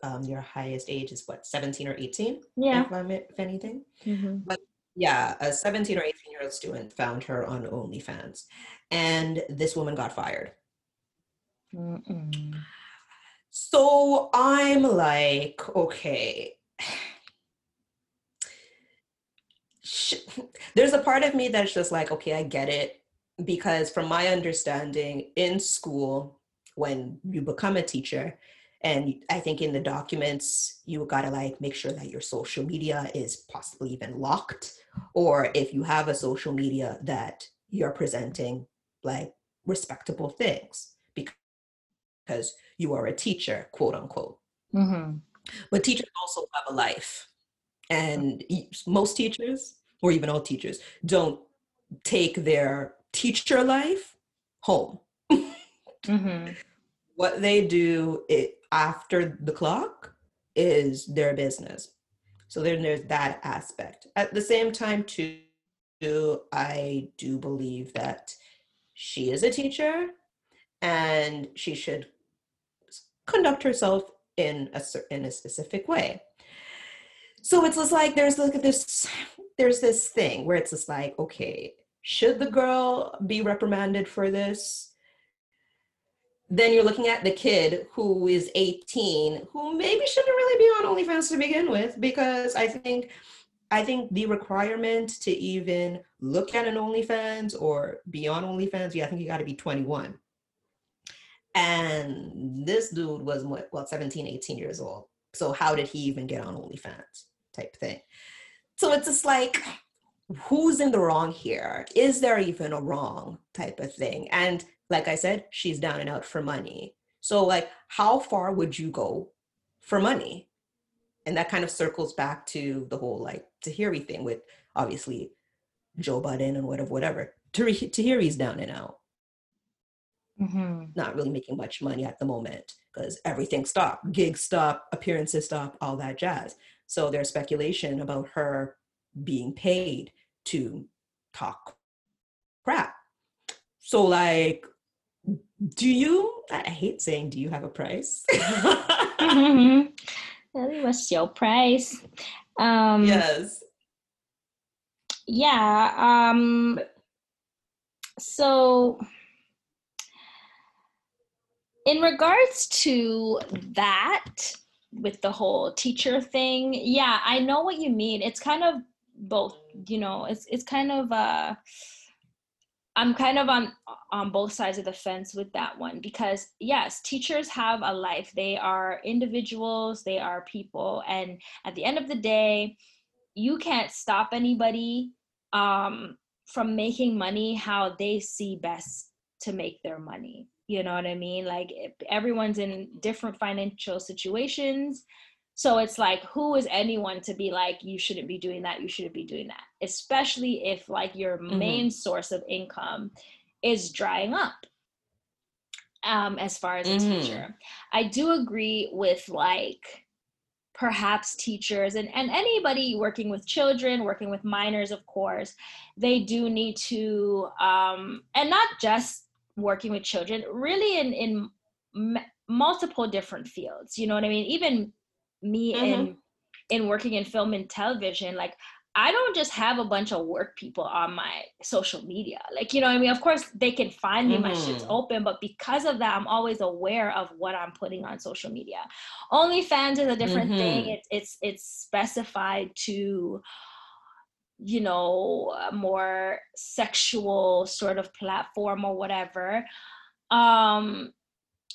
um, your highest age is what 17 or 18 Yeah. if, I'm, if anything Mm-hmm. yeah, a 17 or 18 year old student found her on OnlyFans, and this woman got fired. Mm-mm. So I'm like, okay. There's a part of me that's just like, okay, I get it. Because from my understanding, in school, when you become a teacher, and I think in the documents, you gotta like make sure that your social media is possibly even locked, or if you have a social media that you're presenting like respectable things because you are a teacher, quote unquote. Mm-hmm. But teachers also have a life. And most teachers, or even all teachers, don't take their teacher life home. Mm-hmm. What they do it, after the clock is their business. So then there's that aspect. At the same time, too, I do believe that she is a teacher and she should conduct herself in a in a specific way. So it's just like there's look at this there's this thing where it's just like okay, should the girl be reprimanded for this? Then you're looking at the kid who is 18, who maybe shouldn't really be on OnlyFans to begin with, because I think I think the requirement to even look at an OnlyFans or be on OnlyFans, yeah, I think you got to be 21. And this dude was what, what, 17, 18 years old. So how did he even get on OnlyFans type thing? So it's just like, who's in the wrong here? Is there even a wrong type of thing? And like I said, she's down and out for money. So like, how far would you go for money? And that kind of circles back to the whole like Tahiry thing with obviously Joe Budden and whatever, whatever. Tahiry- Tahiry's down and out Mm-hmm. not really making much money at the moment because everything stopped gigs stop appearances stop all that jazz so there's speculation about her being paid to talk crap so like do you i hate saying do you have a price Mm-hmm. Was your price. Um, yes. Yeah. Um, so, in regards to that, with the whole teacher thing, yeah, I know what you mean. It's kind of both. You know, it's it's kind of uh I'm kind of on on both sides of the fence with that one because yes, teachers have a life. They are individuals, they are people and at the end of the day, you can't stop anybody um from making money how they see best to make their money. You know what I mean? Like everyone's in different financial situations so it's like, who is anyone to be like, you shouldn't be doing that, you shouldn't be doing that, especially if like your Mm-hmm. main source of income is drying up. Um, as far as a Mhm. teacher, I do agree with like perhaps teachers and, and anybody working with children, working with minors, of course, they do need to, um, and not just working with children, really in, in m- multiple different fields. You know what I mean? Even me in in working in film and television like i don't just have a bunch of work people on my social media. Like you know i mean? Of course they can find me my shit's Mhm. open but because of that i'm always aware of what i'm putting on social media. Onlyfans is a different thing. Mhm. it's it's it's specified to you know a more sexual sort of platform or whatever. Um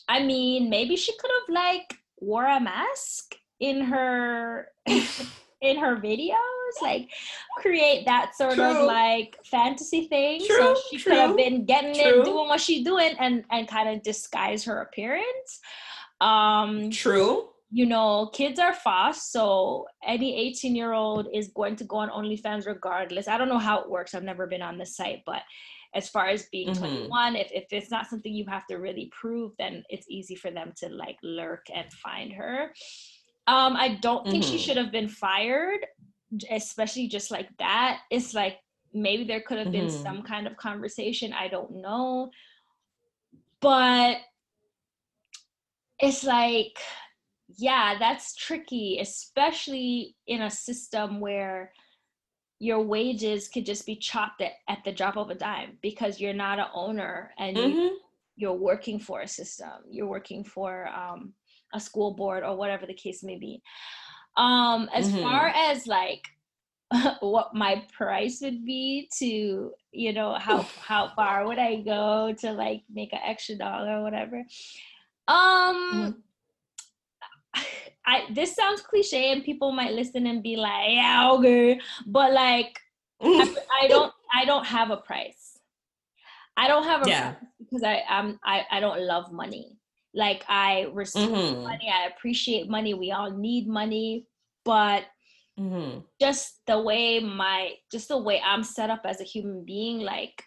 i mean maybe she could have like wore a mask in her in her videos like create that sort of like fantasy thing so True, she could have been getting true. it doing what she's doing and and kind of disguise her appearance um True. you know, kids are fast, so any 18 year old is going to go on OnlyFans regardless. I don't know how it works. I've never been on the site, but as far as being Mhm. 21, if, if it's not something you have to really prove, then it's easy for them to like lurk and find her. Um, I don't think she Mhm. should have been fired, especially just like that. It's like maybe there could have been Mhm. some kind of conversation. I don't know. But it's like yeah that's tricky especially in a system where your wages could just be chopped at, at the drop of a dime because you're not an owner and you, Mhm. you're working for a system you're working for um, a school board or whatever the case may be um as Mhm. far as like what my price would be to you know how how far would i go to like make an extra dollar or whatever um I this sounds cliche and people might listen and be like, yeah, okay. But like I, I don't I don't have a price. I don't have a Yeah. price because I am I, I don't love money. Like I respect Mhm. money, I appreciate money. We all need money, but Mhm. just the way my just the way I'm set up as a human being, like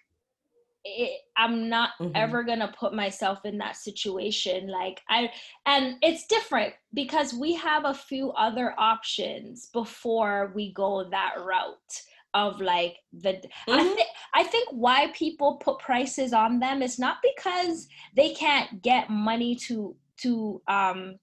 it, I'm not Mhm. ever gonna put myself in that situation. Like I, and it's different because we have a few other options before we go that route of like the. I Mhm. I think why people put prices on them is not because they can't get money to to um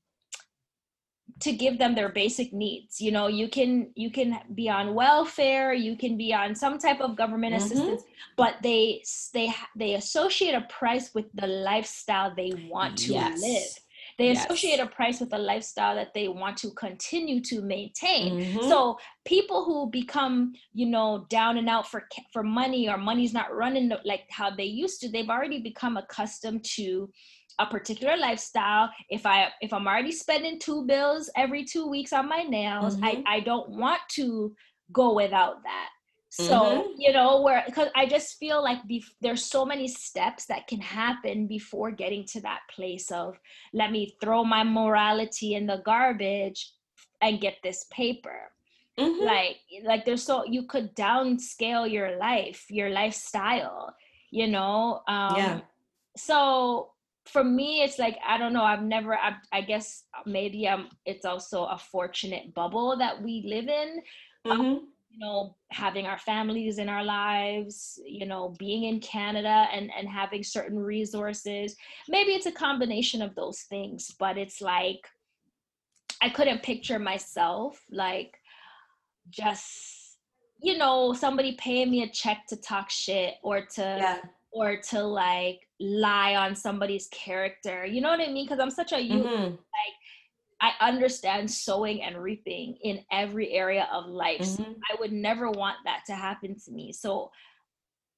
to give them their basic needs you know you can you can be on welfare you can be on some type of government Mhm. assistance but they they they associate a price with the lifestyle they want to Yes. live they Yes. associate a price with a lifestyle that they want to continue to maintain Mhm. so people who become you know down and out for for money or money's not running like how they used to they've already become accustomed to a particular lifestyle if i if i'm already spending two bills every two weeks on my nails Mhm. i i don't want to go without that so Mhm. you know where because i just feel like there's so many steps that can happen before getting to that place of let me throw my morality in the garbage and get this paper Mhm. like like there's so you could downscale your life your lifestyle you know um Yeah. so for me it's like i don't know i've never i, I guess maybe um it's also a fortunate bubble that we live in Mhm. You know having our families in our lives you know being in canada and and having certain resources maybe it's a combination of those things but it's like I couldn't picture myself like just you know somebody paying me a check to talk shit or to Yeah. or to like lie on somebody's character. You know what I mean? Because I'm such a you. Mhm. I understand sowing and reaping in every area of life. So Mhm. I would never want that to happen to me. So,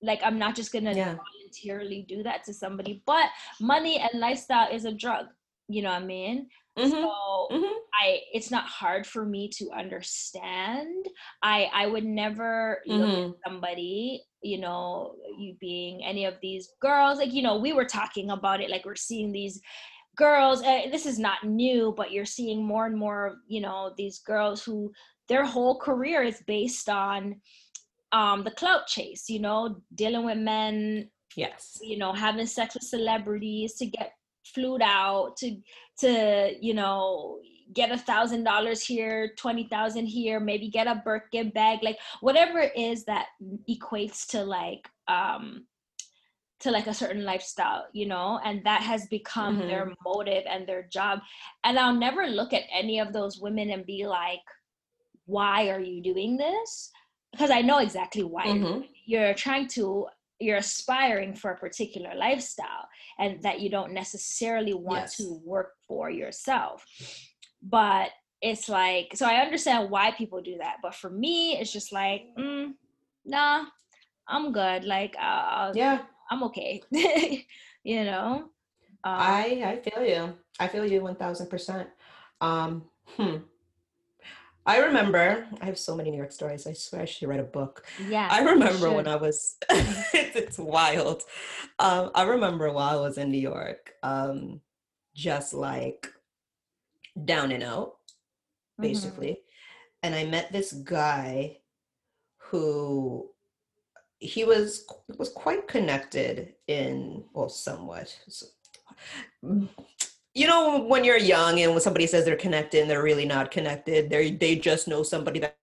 like, I'm not just gonna Yeah. voluntarily do that to somebody. But money and lifestyle is a drug. You know what I mean? Mhm. So Mhm. I, it's not hard for me to understand. I, I would never look at somebody, you know, you being any of these girls. Like, you know, we were talking about it. Like, we're seeing these girls uh, this is not new but you're seeing more and more of you know these girls who their whole career is based on um the clout chase you know dealing with men Yes. you know having sex with celebrities to get flued out to to you know get a thousand dollars here twenty thousand here maybe get a birkin bag like whatever it is that equates to like um to like a certain lifestyle you know and that has become their motive and their job and i'll never look at any of those women and be like why are you doing this because i know exactly why you're Mhm. you're trying to you're aspiring for a particular lifestyle and that you don't necessarily want Yes. to work for yourself but it's like so i understand why people do that but for me it's just like mm, nah i'm good like uh, Yeah. I'm okay you know um, I I feel you. I feel you one thousand percent. Um, hmm. I remember. I have so many New York stories. I swear I should write a book. yeah I remember when. I was. it's, it's wild. Um, I remember while I was in New York, um, just like down and out, Mhm. basically, and I met this guy who he was was quite connected in well somewhat. So- mm, you know when you're young and when somebody says they're connected and they're really not connected they they just know somebody that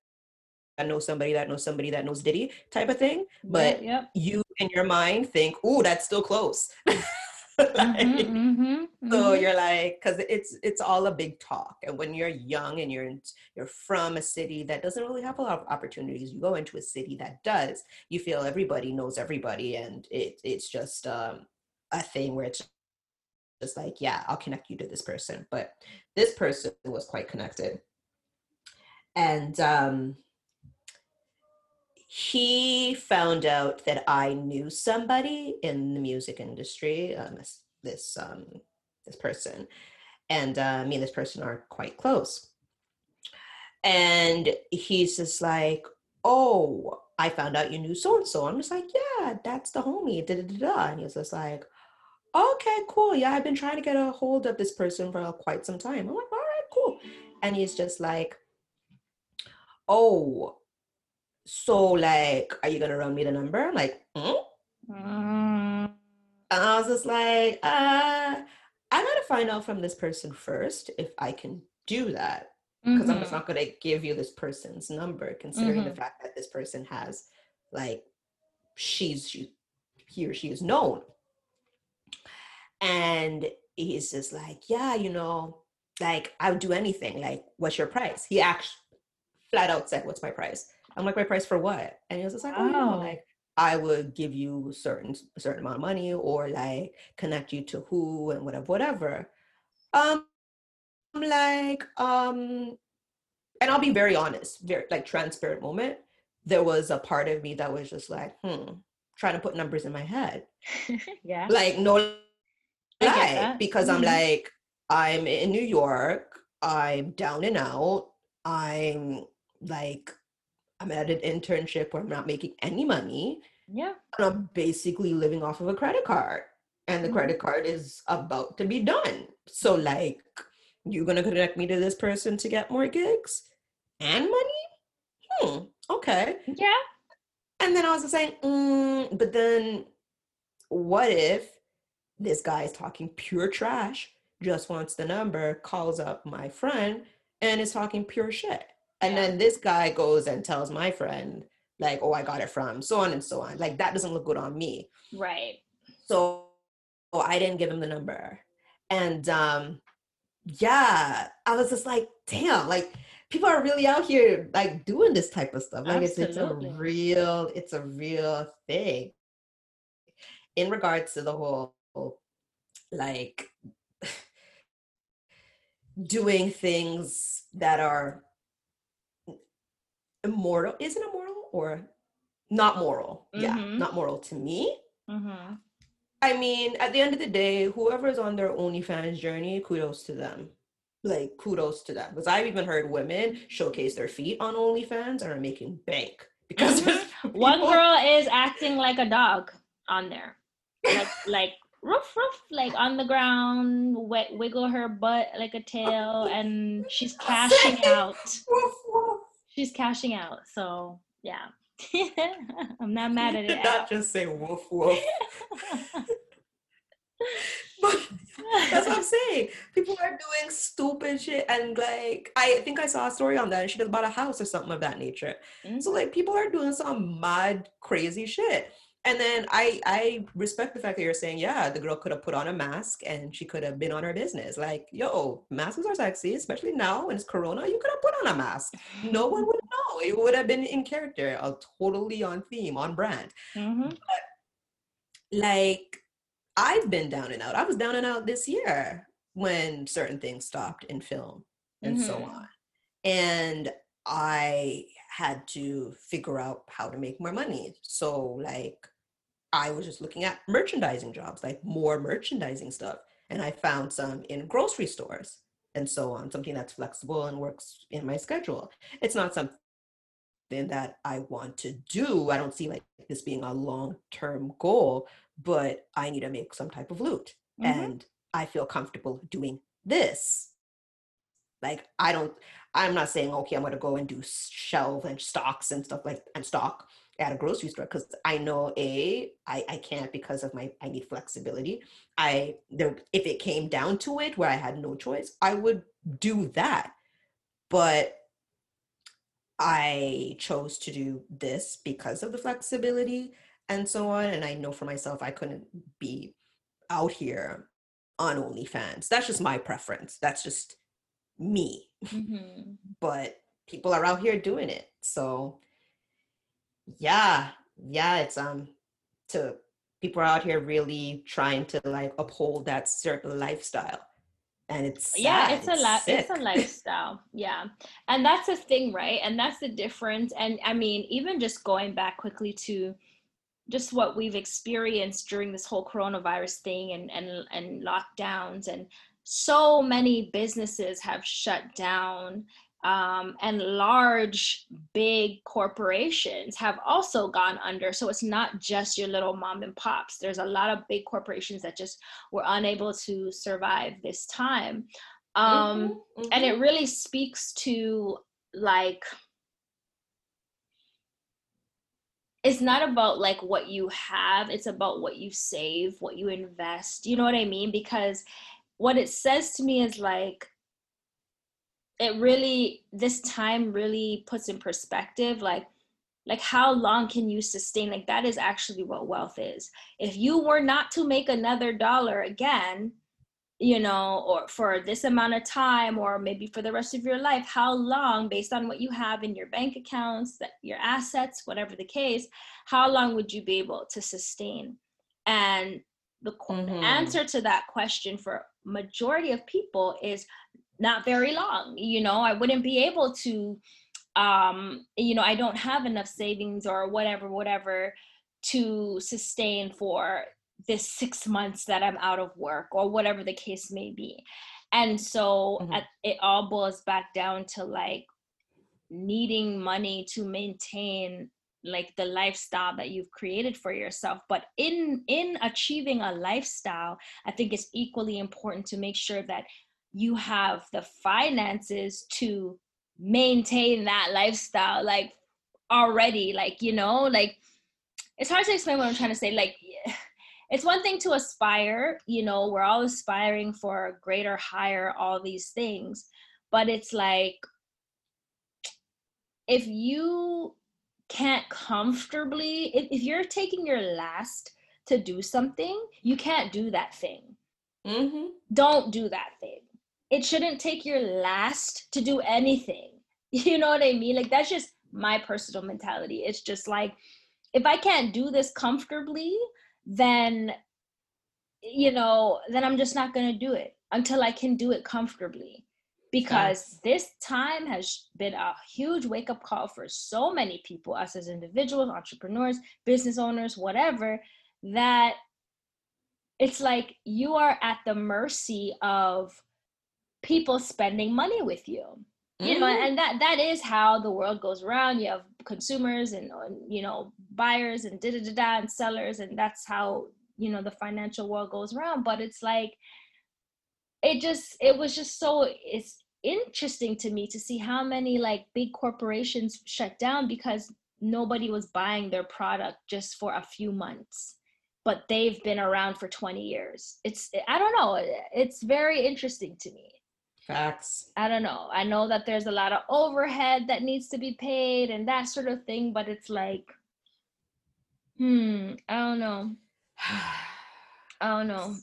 that knows somebody that knows somebody that knows Diddy type of thing. But you in your mind think ooh that's still close Like, Mhm, mhm, so mhm. you're like because it's it's all a big talk and when you're young and you're in, you're from a city that doesn't really have a lot of opportunities you go into a city that does you feel everybody knows everybody and it it's just um a thing where it's just like yeah i'll connect you to this person but this person was quite connected and um he found out that I knew somebody in the music industry, um, this this, um, this person, and uh, me and this person are quite close. And he's just like, "Oh, I found out you knew so and so." I'm just like, "Yeah, that's the homie." Da, da, da, da. And he was just like, "Okay, cool. Yeah, I've been trying to get a hold of this person for quite some time." I'm like, "All right, cool." And he's just like, "Oh." So like are you gonna run me the number i'm like hmm? Mm, and i was just like uh i gotta find out from this person first if i can do that because i'm just mhm. not gonna give you this person's number considering the Mhm. fact that this person has like she's she, he or she is known and he's just like yeah you know like i would do anything like what's your price he actually flat out said what's my price i'm like my price for what? And he was just like oh you know like i would give you certain a certain amount of money or like connect you to who and whatever whatever. Um I'm like um and i'll be very honest very like transparent moment there was a part of me that was just like hmm trying to put numbers in my head. Yeah. like no lie because i'm Mhm. like i'm in new york i'm down and out i'm like i'm at an internship where i'm not making any money Yeah. and i'm basically living off of a credit card and the Mhm. credit card is about to be done so like you're gonna connect me to this person to get more gigs and money hmm okay Yeah. and then I was just saying, mm, but then what if this guy is talking pure trash, just wants the number, calls up my friend, and is talking pure shit? And Yeah. then this guy goes and tells my friend, like, oh, I got it from so on and so on. Like, that doesn't look good on me. Right. So oh, I didn't give him the number. And um, yeah, I was just like, damn, like people are really out here like doing this type of stuff. Like it's it's a real, it's a real thing. In regards to the whole like doing things that are immoral, is it immoral or not moral? Yeah, Mhm. not moral to me. Mm-hmm. I mean, at the end of the day, whoever's on their OnlyFans journey, kudos to them. Like, kudos to them. Because I've even heard women showcase their feet on OnlyFans and are making bank because Mhm. One girl is acting like a dog on there, like like roof roof, like on the ground, wet, wiggle her butt like a tail, and she's cashing out. Woof, woof. She's cashing out. So yeah, I'm not mad at Did it. not just say woof woof. But that's what I'm saying. People are doing stupid shit, and like I think I saw a story on that, and she just bought a house or something of that nature. So mm-hmm. like people are doing some mad crazy shit. And then I I respect the fact that you're saying, yeah, the girl could have put on a mask and she could have been on her business. Like, yo, masks are sexy, especially now when it's corona. You could have put on a mask. No one would know. It would have been in character, uh, totally on theme, on brand. hmm Like I've been down and out. I was down and out this year when certain things stopped in film and so Mhm. on. And I had to figure out how to make more money. So like I was just looking at merchandising jobs, like more merchandising stuff. And I found some in grocery stores and so on, something that's flexible and works in my schedule. It's not something that I want to do. I don't see like this being a long-term goal, but I need to make some type of loot. Mhm. And I feel comfortable doing this. Like I don't, I'm not saying, okay, I'm gonna go and do s- shelf and stocks and stuff like and stock at a grocery store because I know a I, I can't because of my I need flexibility. I there if it came down to it where I had no choice, I would do that. But I chose to do this because of the flexibility and so on. And I know for myself I couldn't be out here on OnlyFans. That's just my preference. That's just me. Mhm. But people are out here doing it. So yeah, yeah, it's um to people are out here really trying to like uphold that certain lifestyle. And it's yeah sad, it's a li- it's a lifestyle yeah and that's the thing right and that's the difference and i mean even just going back quickly to just what we've experienced during this whole coronavirus thing and and and lockdowns and so many businesses have shut down um, and large big corporations have also gone under. So it's not just your little mom and pops. There's a lot of big corporations that just were unable to survive this time. Um, Mhm, and mhm. it really speaks to like it's not about like what you have. It's about what you save what you invest. You know what i mean? Because what it says to me is like it really this time really puts in perspective like like how long can you sustain? Like that is actually what wealth is. If you were not to make another dollar again you know or for this amount of time or maybe for the rest of your life how long based on what you have in your bank accounts that your assets whatever the case how long would you be able to sustain? And the Mhm. answer to that question for majority of people is not very long you know i wouldn't be able to um you know i don't have enough savings or whatever whatever to sustain for this six months that i'm out of work or whatever the case may be and so Mhm. at, it all boils back down to like needing money to maintain like the lifestyle that you've created for yourself but in in achieving a lifestyle i think it's equally important to make sure that you have the finances to maintain that lifestyle like already like you know like it's hard to explain what i'm trying to say like it's one thing to aspire you know we're all aspiring for greater higher all these things but it's like if you can't comfortably if, if you're taking your last to do something you can't do that thing Mhm. don't do that thing it shouldn't take your last to do anything. You know what I mean? Like that's just my personal mentality. It's just like if I can't do this comfortably, then you know, then I'm just not going to do it until I can do it comfortably. Because this time has been a huge wake up call for so many people, us as individuals, entrepreneurs, business owners, whatever, that it's like you are at the mercy of people spending money with you. You know Mhm. and that that is how the world goes around. You have consumers and you know buyers and da da da da and sellers and that's how you know the financial world goes around. But it's like it just it was just so it's interesting to me to see how many like big corporations shut down because nobody was buying their product just for a few months but they've been around for 20 years. It's i don't know it's very interesting to me Facts. I don't know. I know that there's a lot of overhead that needs to be paid and that sort of thing, but it's like, hmm, I don't know. I don't know.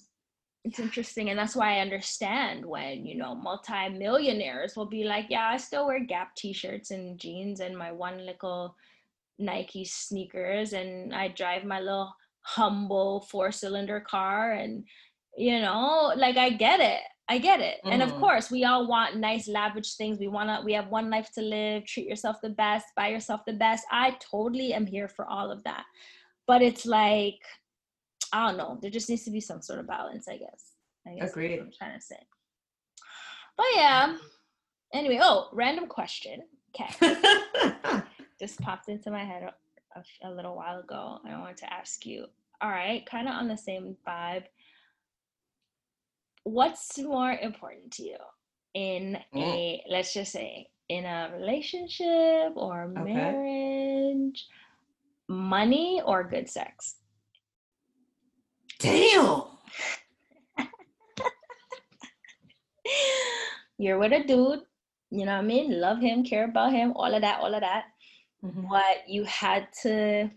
It's interesting. And that's why I understand when, you know, multi-millionaires will be like, yeah, I still wear Gap t-shirts and jeans and my one little Nike sneakers and I drive my little humble four-cylinder car and you know, like I get it. I get it. And of Mhm. course, we all want nice lavish things. We want to we have one life to live. Treat yourself the best, buy yourself the best. I totally am here for all of that. But it's like I don't know. There just needs to be some sort of balance, I guess. I guess that's what Agreed. I'm trying to say. But yeah. Anyway, oh, random question. Okay. Just popped into my head a, a, a little while ago. I wanted to ask you. All right, kind of on the same vibe. What's more important to you in a let's just say in a relationship or Okay. marriage? Money or good sex? Damn. You're with a dude, you know what I mean? Love him, care about him, all of that, all of that. Mhm. But you had to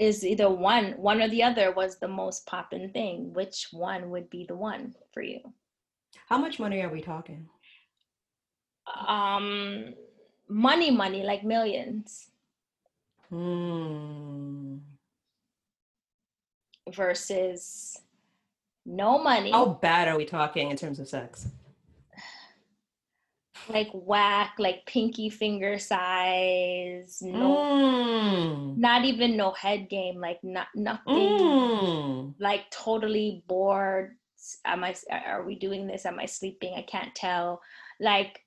is either one, one or the other was the most poppin' thing. Which one would be the one for you? How much money are we talking? Um money, money, like millions Hmm. versus no money. How bad are we talking in terms of sex? Like whack, like pinky finger size, no Mm. not even no head game, like not nothing. Mm. like totally bored am i are we doing this am i sleeping i can't tell like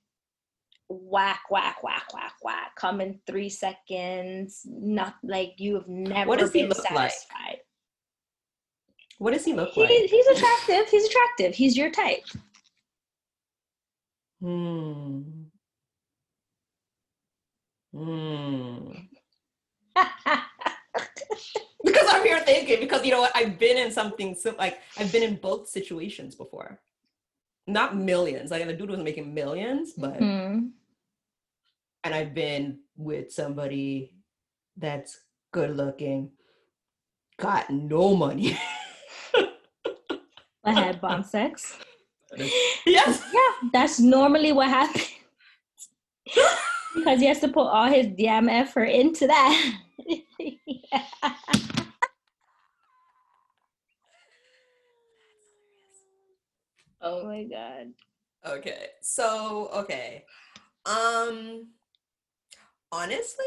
whack whack whack whack whack come in three seconds not like you have never What does he look like? What does he look he, like? he's attractive he's attractive he's your type Hmm. Hmm. Because I'm here thinking, because you know what, I've been in something sim- like I've been in both situations before. Not millions, like the dude was making millions, but Hmm. and I've been with somebody that's good looking, got no money. i had bomb sex yes. yeah that's normally what happens because he has to put all his damn effort into that Yeah. oh my god Okay. So, okay. Um honestly,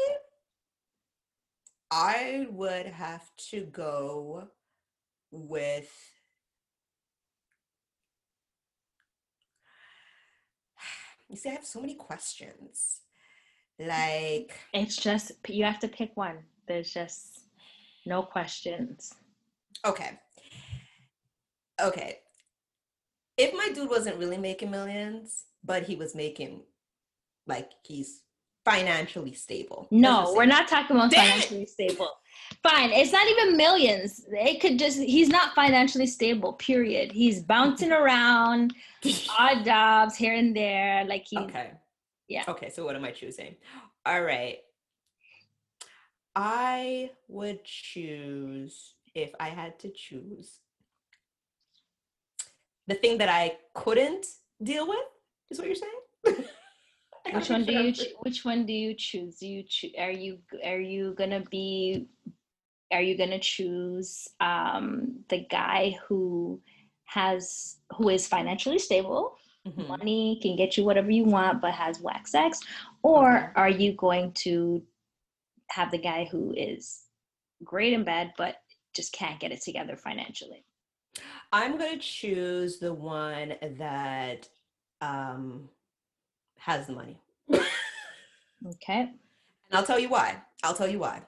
I would have to go with You see, I have so many questions. Like, It's just you have to pick one. There's just no questions. okay. Okay. If my dude wasn't really making millions, but he was making like he's financially stable. No, we're not talking about Damn it. financially stable. Fine, it's not even millions. It could just he's not financially stable. Period. He's bouncing around, odd jobs here and there. Like he, Okay. yeah. Okay, so what am I choosing? All right. I would choose if I had to choose the thing that I couldn't deal with is what you're saying. Which one do you? which one do you choose? Do you choo- are you are you gonna be? Are you gonna choose um, the guy who has who is financially stable, Mhm. money can get you whatever you want, but has whack sex, or Okay. are you going to have the guy who is great in bed but just can't get it together financially? I'm gonna choose the one that um has the money. Okay. And I'll tell you why. I'll tell you why.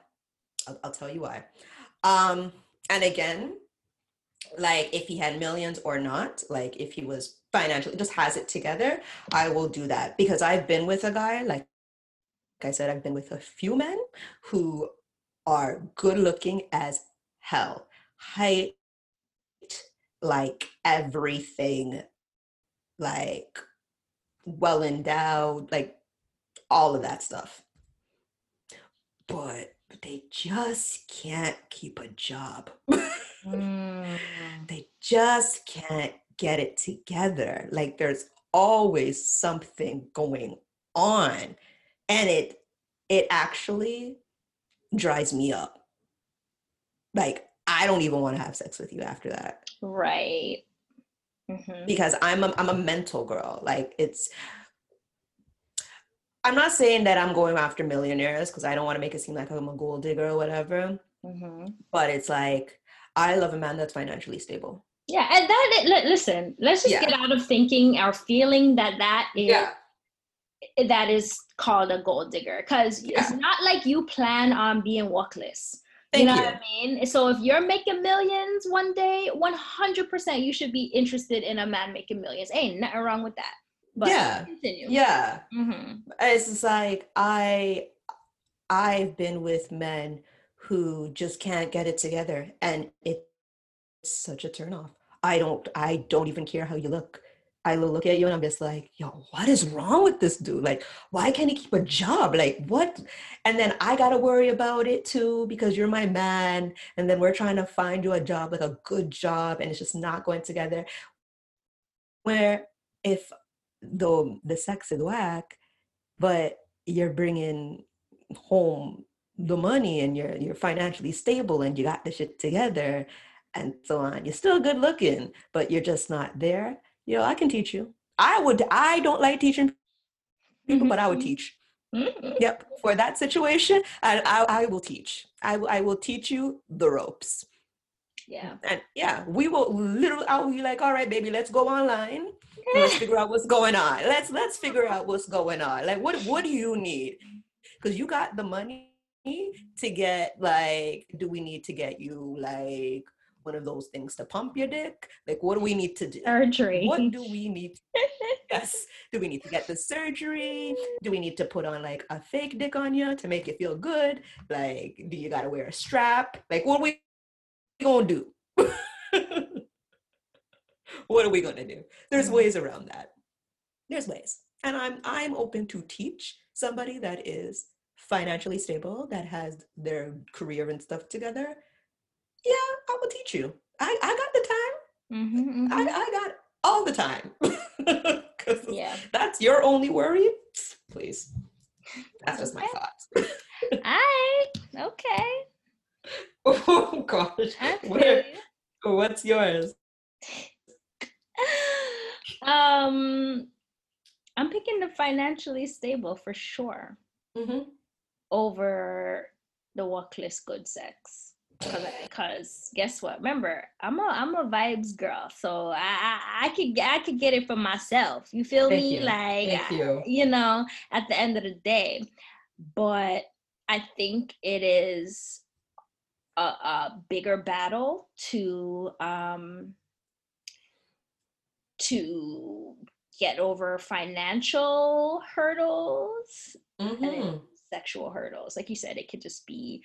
I'll, I'll tell you why. Um, and again, like if he had millions or not, like if he was financially just has it together, I will do that because I've been with a guy, like, like I said, I've been with a few men who are good looking as hell. Height, like everything, like well endowed, like all of that stuff. But they just can't keep a job. Mm, they just can't get it together. Like there's always something going on. And it it actually dries me up. Like I don't even want to have sex with you after that right. Mhm. because I'm a, I'm a mental girl. Like it's I'm not saying that I'm going after millionaires because I don't want to make it seem like I'm a gold digger or whatever, Mhm. but it's like I love a man that's financially stable. Yeah, and that li- listen, let's just Yeah. get out of thinking or feeling that that is that is called a gold digger because it's not like you plan on being walkless. Thank you know you. what I mean? So if you're making millions one day, 100% you should be interested in a man making millions. Ain't nothing wrong with that. But Yeah. continue. Yeah. hmm It's just like I I've been with men who just can't get it together and it's such a turnoff. I don't I don't even care how you look. I look at you and I'm just like, yo, what is wrong with this dude? Like, why can't he keep a job? Like, what? And then I gotta worry about it too because you're my man. And then we're trying to find you a job, like a good job, and it's just not going together. Where if the the sex is whack, but you're bringing home the money and you're you're financially stable and you got the shit together and so on. You're still good looking, but you're just not there. Yo, I can teach you. I would. I don't like teaching people, but I would teach. Mhm. Yep, for that situation, I I, I will teach. I will- I will teach you the ropes. Yeah. And yeah, we will literally. I'll be like, all right, baby, let's go online. Let's figure out what's going on. Let's let's figure out what's going on. Like, what what do you need? Because you got the money to get like. Do we need to get you like one of those things to pump your dick? Like, what do we need to do? Surgery. What do we need? yes. Do we need to get the surgery? Do we need to put on like a fake dick on you to make you feel good? Like, do you gotta wear a strap? Like, what we gonna do? what are we gonna do? There's Mhm. ways around that. There's ways. And I'm I'm open to teach somebody that is financially stable, that has their career and stuff together. Yeah, I will teach you. I, I got the time. Mhm, I, mhm. I got all the time. Yeah. that's your only worry. Please. That's just my Okay. thoughts. All right. Okay. oh gosh. I What- what's yours? um, I'm picking the financially stable for sure Mm-hmm. over the walkless good sex. Because guess what? Remember, I'm a I'm a vibes girl, so I I, I could I could get it for myself. You feel Thank me? you. Like I- you. you know, at the end of the day. But I think it is a, a bigger battle to um to get over financial hurdles and Mm-hmm. then sexual hurdles. Like you said, it could just be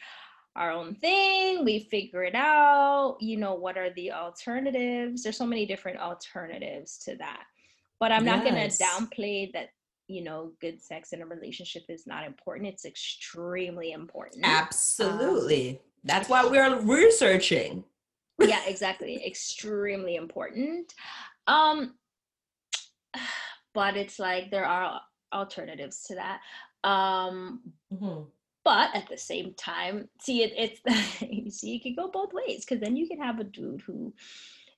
our own thing. We figure it out. You know, what are the alternatives? There's so many different alternatives to that. But I'm not going to downplay that, you know, good sex in a relationship is not important. It's extremely important. Absolutely. That's why we're researching. yeah, exactly. Extremely important. Um, but it's like there are alternatives to that. Um, Mhm. But at the same time, see it it's you see it can go both ways because then you can have a dude who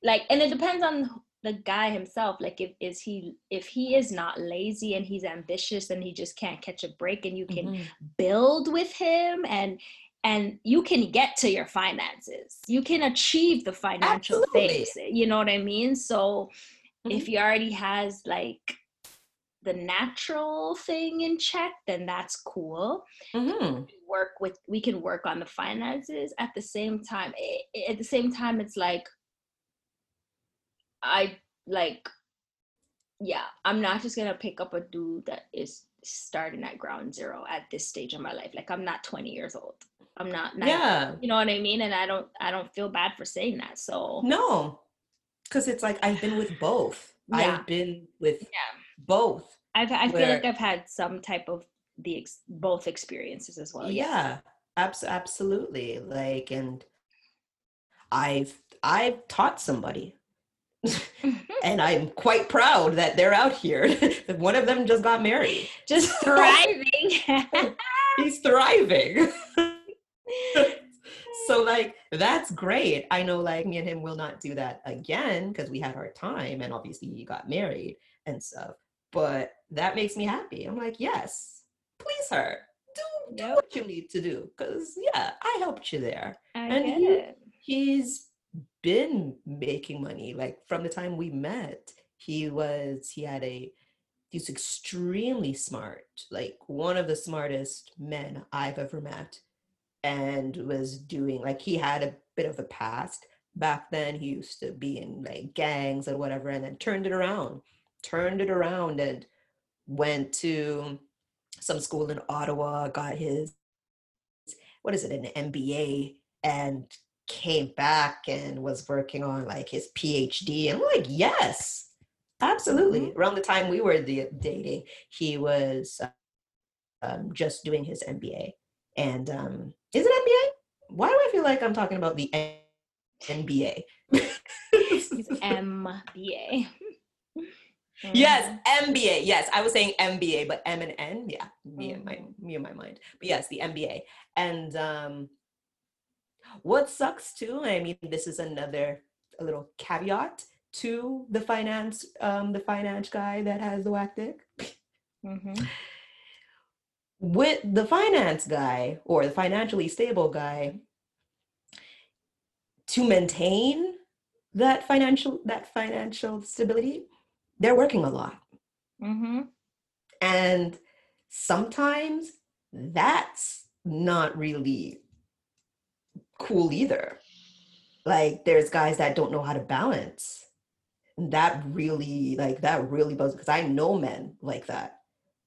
like and it depends on the guy himself like if is he if he is not lazy and he's ambitious and he just can't catch a break and you can Mhm. build with him and and you can get to your finances you can achieve the financial Absolutely. things you know what i mean so Mm-hmm. if he already has like the natural thing in check then that's cool Mhm. work with we can work on the finances at the same time i- i- at the same time it's like i like yeah i'm not just gonna pick up a dude that is starting at ground zero at this stage of my life like i'm not 20 years old i'm not 19, Yeah. you know what i mean and i don't i don't feel bad for saying that so No, because it's like I've been with both. Yeah. I've been with yeah both. I've, i feel Where- like i've had some type of the ex- both experiences as well yeah, abs- absolutely. Like, and I've I've taught somebody, mm-hmm. and I'm quite proud that they're out here. One of them just got married. just thriving He's thriving. so like that's great. I know like me and him will not do that again because we had our time and obviously he got married and stuff. But that makes me happy. I'm like, yes, please her. Do, do Yep. what you need to do. Cause yeah, I helped you there. I And get he- it. He's been making money. Like from the time we met, he was he had a he's extremely smart, like one of the smartest men I've ever met, and was doing like he had a bit of a past back then. He used to be in like gangs and whatever, and then turned it around, turned it around, and went to some school in Ottawa, got his what is it, an MBA, and came back and was working on like his PhD. And I'm like, yes, absolutely. Around the time we were the, dating, he was um, just doing his MBA. And um, is it MBA? Why do I feel like I'm talking about the? It's MBA. Yes, MBA. Yes, I was saying MBA, but M and N. Yeah, me and my Mhm. me and my mind. But yes, the MBA. And um, what sucks too. I mean, this is another a little caveat to the finance um the finance guy that has the whack dick. Mhm. With the finance guy or the financially stable guy, to maintain that financial that financial stability, they're working a lot. Mhm. And sometimes that's not really cool either. Like there's guys that don't know how to balance. And That really, like that really bugs because I know men like that,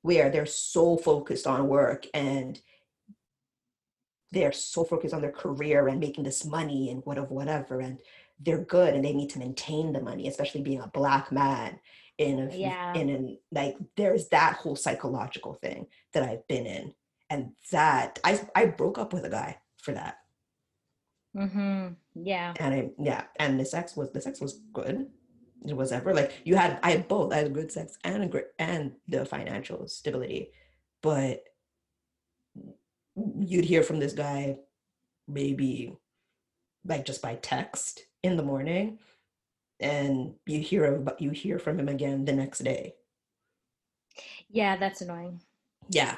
where they're so focused on work and they're so focused on their career and making this money and whatever, whatever, and they're good and they need to maintain the money, especially being a black man in a Yeah. in an like there's that whole psychological thing that I've been in. And that I I broke up with a guy for that. Mm-hmm. Yeah. And I yeah, and the sex was the sex was good. It was ever like you had I had both. I had good sex and a great and the financial stability. But you'd hear from this guy maybe like just by text in the morning and you hear about you hear from him again the next day Yeah, that's annoying. yeah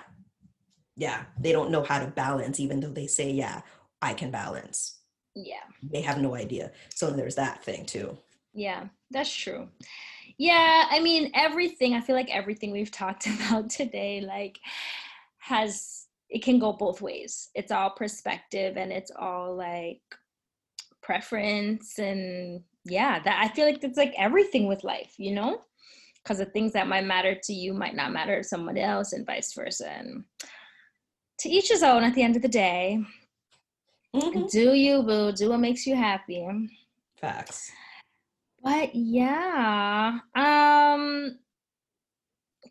yeah they don't know how to balance even though they say yeah i can balance Yeah. they have no idea so there's that thing too Yeah, that's true. Yeah, I mean everything, I feel like everything we've talked about today like has it can go both ways. It's all perspective and it's all like preference and yeah, that I feel like it's like everything with life, you know? Cuz the things that might matter to you might not matter to someone else and vice versa. And to each his own at the end of the day. Mhm. Do you boo, do what makes you happy. facts But yeah, um,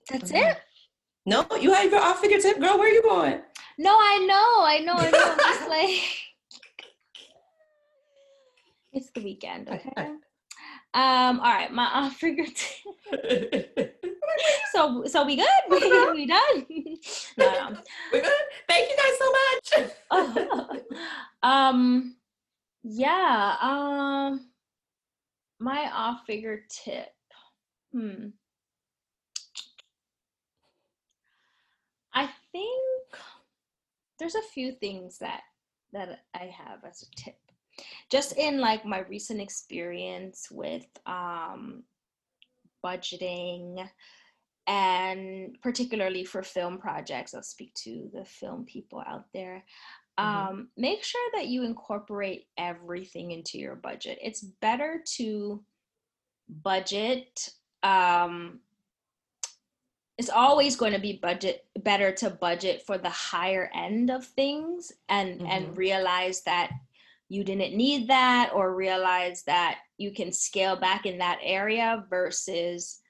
that's it. no you have your off figure tip girl where are you going No, I know, I know, I know. Just like, it's the weekend, okay? Um, all right, my off figure tip. so so we good? We, we done? no, no. We're good. Thank you guys so much. um yeah um my off figure tip hmm i think there's a few things that that i have as a tip just in like my recent experience with um budgeting and particularly for film projects i'll speak to the film people out there Mhm. um, make sure that you incorporate everything into your budget it's better to budget um, it's always going to be budget better to budget for the higher end of things and and Mhm. realize that you didn't need that or realize that you can scale back in that area versus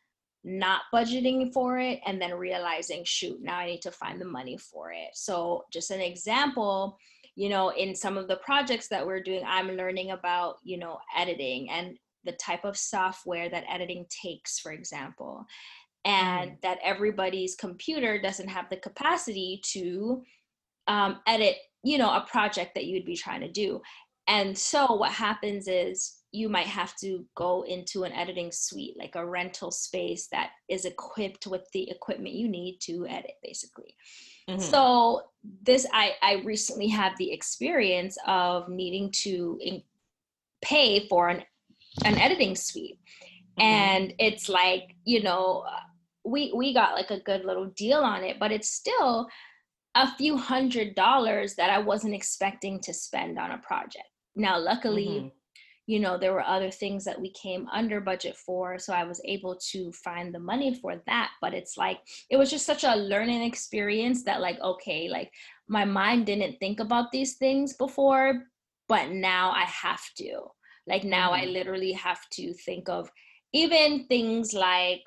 not budgeting for it and then realizing shoot now i need to find the money for it. So just an example you know in some of the projects that we're doing i'm learning about you know editing and the type of software that editing takes for example and that everybody's computer doesn't have the capacity to um, edit you know a project that you'd be trying to do and so what happens is you might have to go into an editing suite like a rental space that is equipped with the equipment you need to edit basically Mhm. so this i i recently had the experience of needing to in, pay for an an editing suite Mhm. and it's like you know we we got like a good little deal on it but it's still a few hundred dollars that i wasn't expecting to spend on a project now luckily Mhm. you know there were other things that we came under budget for so i was able to find the money for that but it's like it was just such a learning experience that like okay like my mind didn't think about these things before but now i have to like now i Mhm. literally have to think of even things like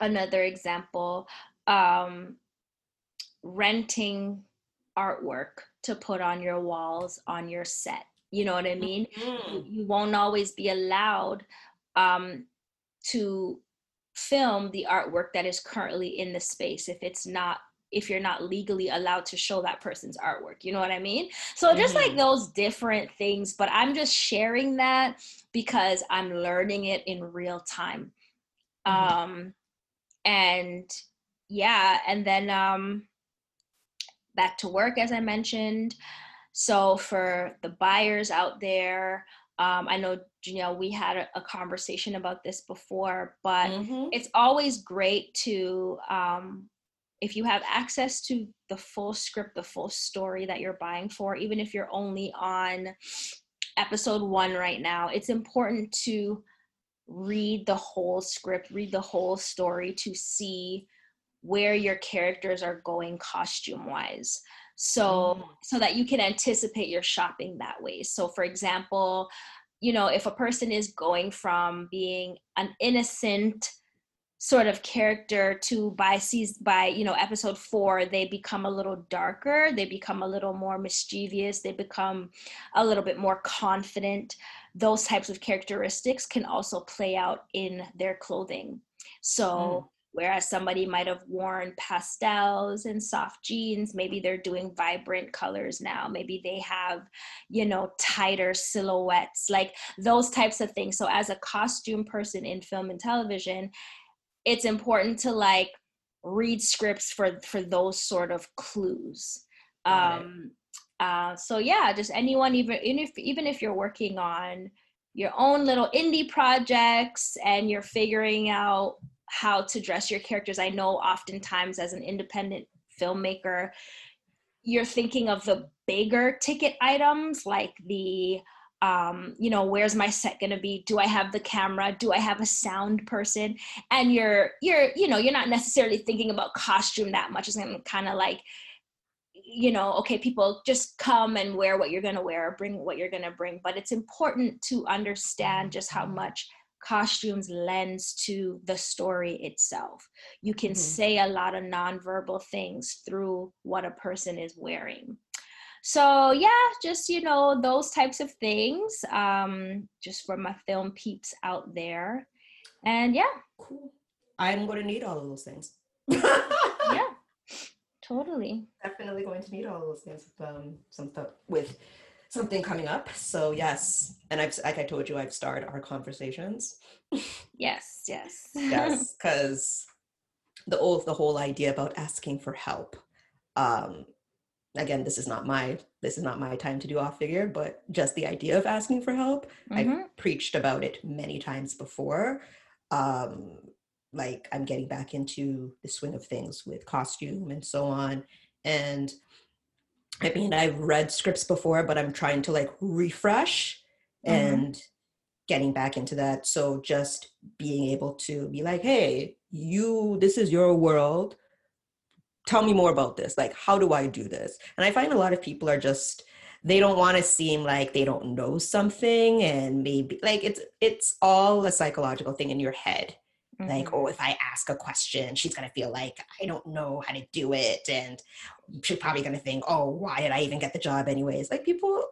another example um renting artwork to put on your walls on your set you know what i mean Mhm. you, won't always be allowed um, to film the artwork that is currently in the space if it's not if you're not legally allowed to show that person's artwork you know what i mean so just like Mhm. those different things but i'm just sharing that because i'm learning it in real time Mhm. um and yeah and then um back to work as i mentioned so for the buyers out there um, i know janelle we had a, a conversation about this before but Mhm. it's always great to um, if you have access to the full script the full story that you're buying for even if you're only on episode one right now it's important to read the whole script read the whole story to see where your characters are going costume wise so Mm. so that you can anticipate your shopping that way. So for example you know if a person is going from being an innocent sort of character to by season by you know episode four they become a little darker they become a little more mischievous they become a little bit more confident. Those types of characteristics can also play out in their clothing. So whereas somebody might have worn pastels and soft jeans maybe they're doing vibrant colors now. Maybe they have you know tighter silhouettes like those types of things. So as a costume person in film and television it's important to like read scripts for for those sort of clues. Um uh so yeah just anyone even even if even if you're working on your own little indie projects and you're figuring out how to dress your characters. I know oftentimes as an independent filmmaker you're thinking of the bigger ticket items like the um, you know where's my set going to be? Do i have the camera? Do i have a sound person? And you're you're you know you're not necessarily thinking about costume that much. It's kind of like you know okay people just come and wear what you're going to wear bring what you're going to bring. But it's important to understand just how much costumes lends to the story itself you can Mhm. say a lot of nonverbal things through what a person is wearing so yeah, just you know those types of things. Um, just for my film peeps out there, and yeah, Cool. I'm going to need all of those things. yeah, totally. Definitely going to need all of those things with um, some th- with something coming up. So yes, and I've like I told you, I've started our conversations. Yes, yes, yes because the old the whole idea about asking for help um again this is not my this is not my time to do off figure but just the idea of asking for help Mhm. i've preached about it many times before um like i'm getting back into the swing of things with costume and so on and i mean i've read scripts before but i'm trying to like refresh Mhm. and getting back into that. So just being able to be like hey you this is your world. Tell me more about this. Like how do i do this? And i find a lot of people are just they don't want to seem like they don't know something and maybe like it's it's all a psychological thing in your head like Mhm. oh if i ask a question she's going to feel like i don't know how to do it and she's probably going to think oh why did i even get the job anyways like people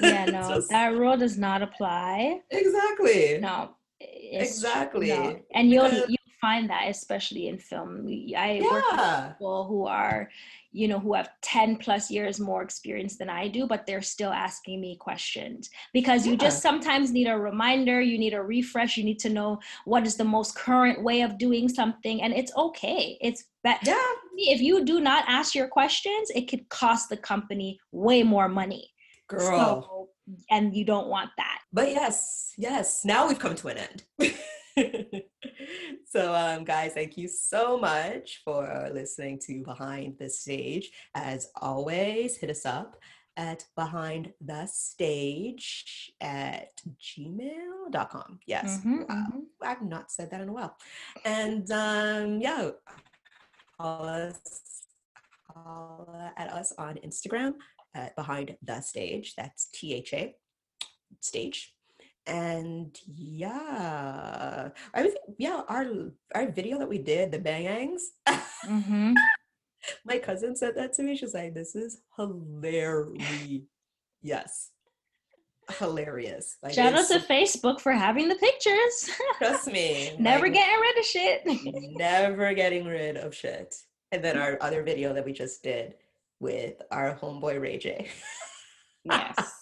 yeah, no, just- that rule does not apply. exactly No, it's- Exactly. no. And you'll you find that especially in film. We, I work with people who are, you know, who have 10 plus years more experience than I do, but they're still asking me questions because you just sometimes need a reminder, you need a refresh, you need to know what is the most current way of doing something. And it's okay. It's that yeah if you do not ask your questions, it could cost the company way more money. girl So, and you don't want that. But yes, yes, now we've come to an end. so, um, guys, thank you so much for listening to Behind the Stage. As always, hit us up at behind the stage at gmail.com. Yes. Mhm, Wow. mhm. I've not said that in a while. And um, yeah, call us, call at us on Instagram at behind the stage. That's T H A stage. And yeah, I was yeah our our video that we did the bangangs. Mhm. My cousin said that to me. She's like, "This is hilarious." Yes, hilarious. Like, Shout out to Facebook for having the pictures. trust me. Never like, getting rid of shit. never getting rid of shit. And then our other video that we just did with our homeboy Ray J. yes.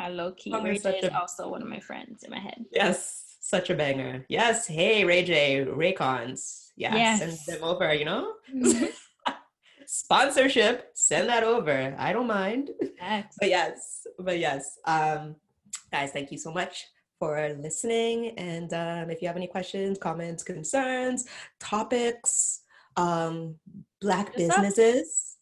I low key. Oh, Ray J is a- also one of my friends in my head. yes, such a banger. Yes, hey Ray J, Raycons. Yeah, send Yes. them over, you know? Mhm. Sponsorship, send that over. I don't mind. Facts. But yes, but yes. Um, guys, thank you so much for listening. And um, if you have any questions, comments, concerns, topics, um, black Hit businesses.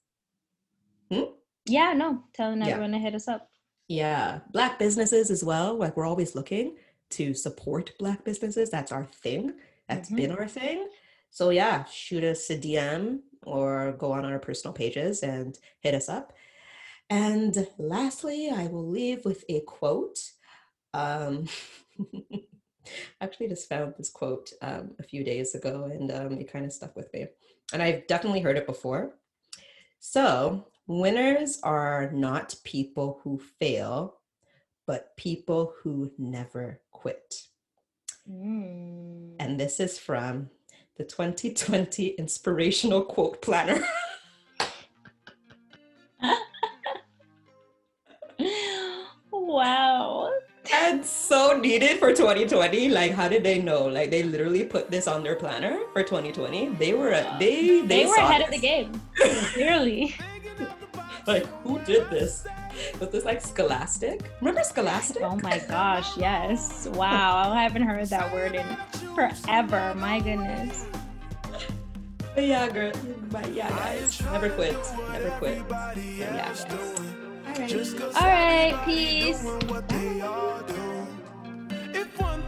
Yeah, no, telling Yeah. everyone to hit us up. Yeah, black businesses as well. Like we're always looking to support black businesses. That's our thing. That's Mhm. been our thing. So yeah, shoot us a DM or go on our personal pages and hit us up. And lastly, I will leave with a quote. Um, actually just found this quote um, a few days ago, and um, it kind of stuck with me. And I've definitely heard it before. So, winners are not people who fail, but people who never quit. Mm. And this is from the 2020 Inspirational Quote Planner. wow. and so needed for 2020. Like, how did they know? Like, they literally put this on their planner for 2020. They were they they, They, were ahead of the game. Clearly. Like, who did this? Was this like Scholastic? Remember Scholastic? Oh my gosh, yes. Wow. I haven't heard that word in forever. My goodness. But yeah, girl. But yeah, guys, never quit. Never quit. Yeah. guys. All right, peace. what they all do. If one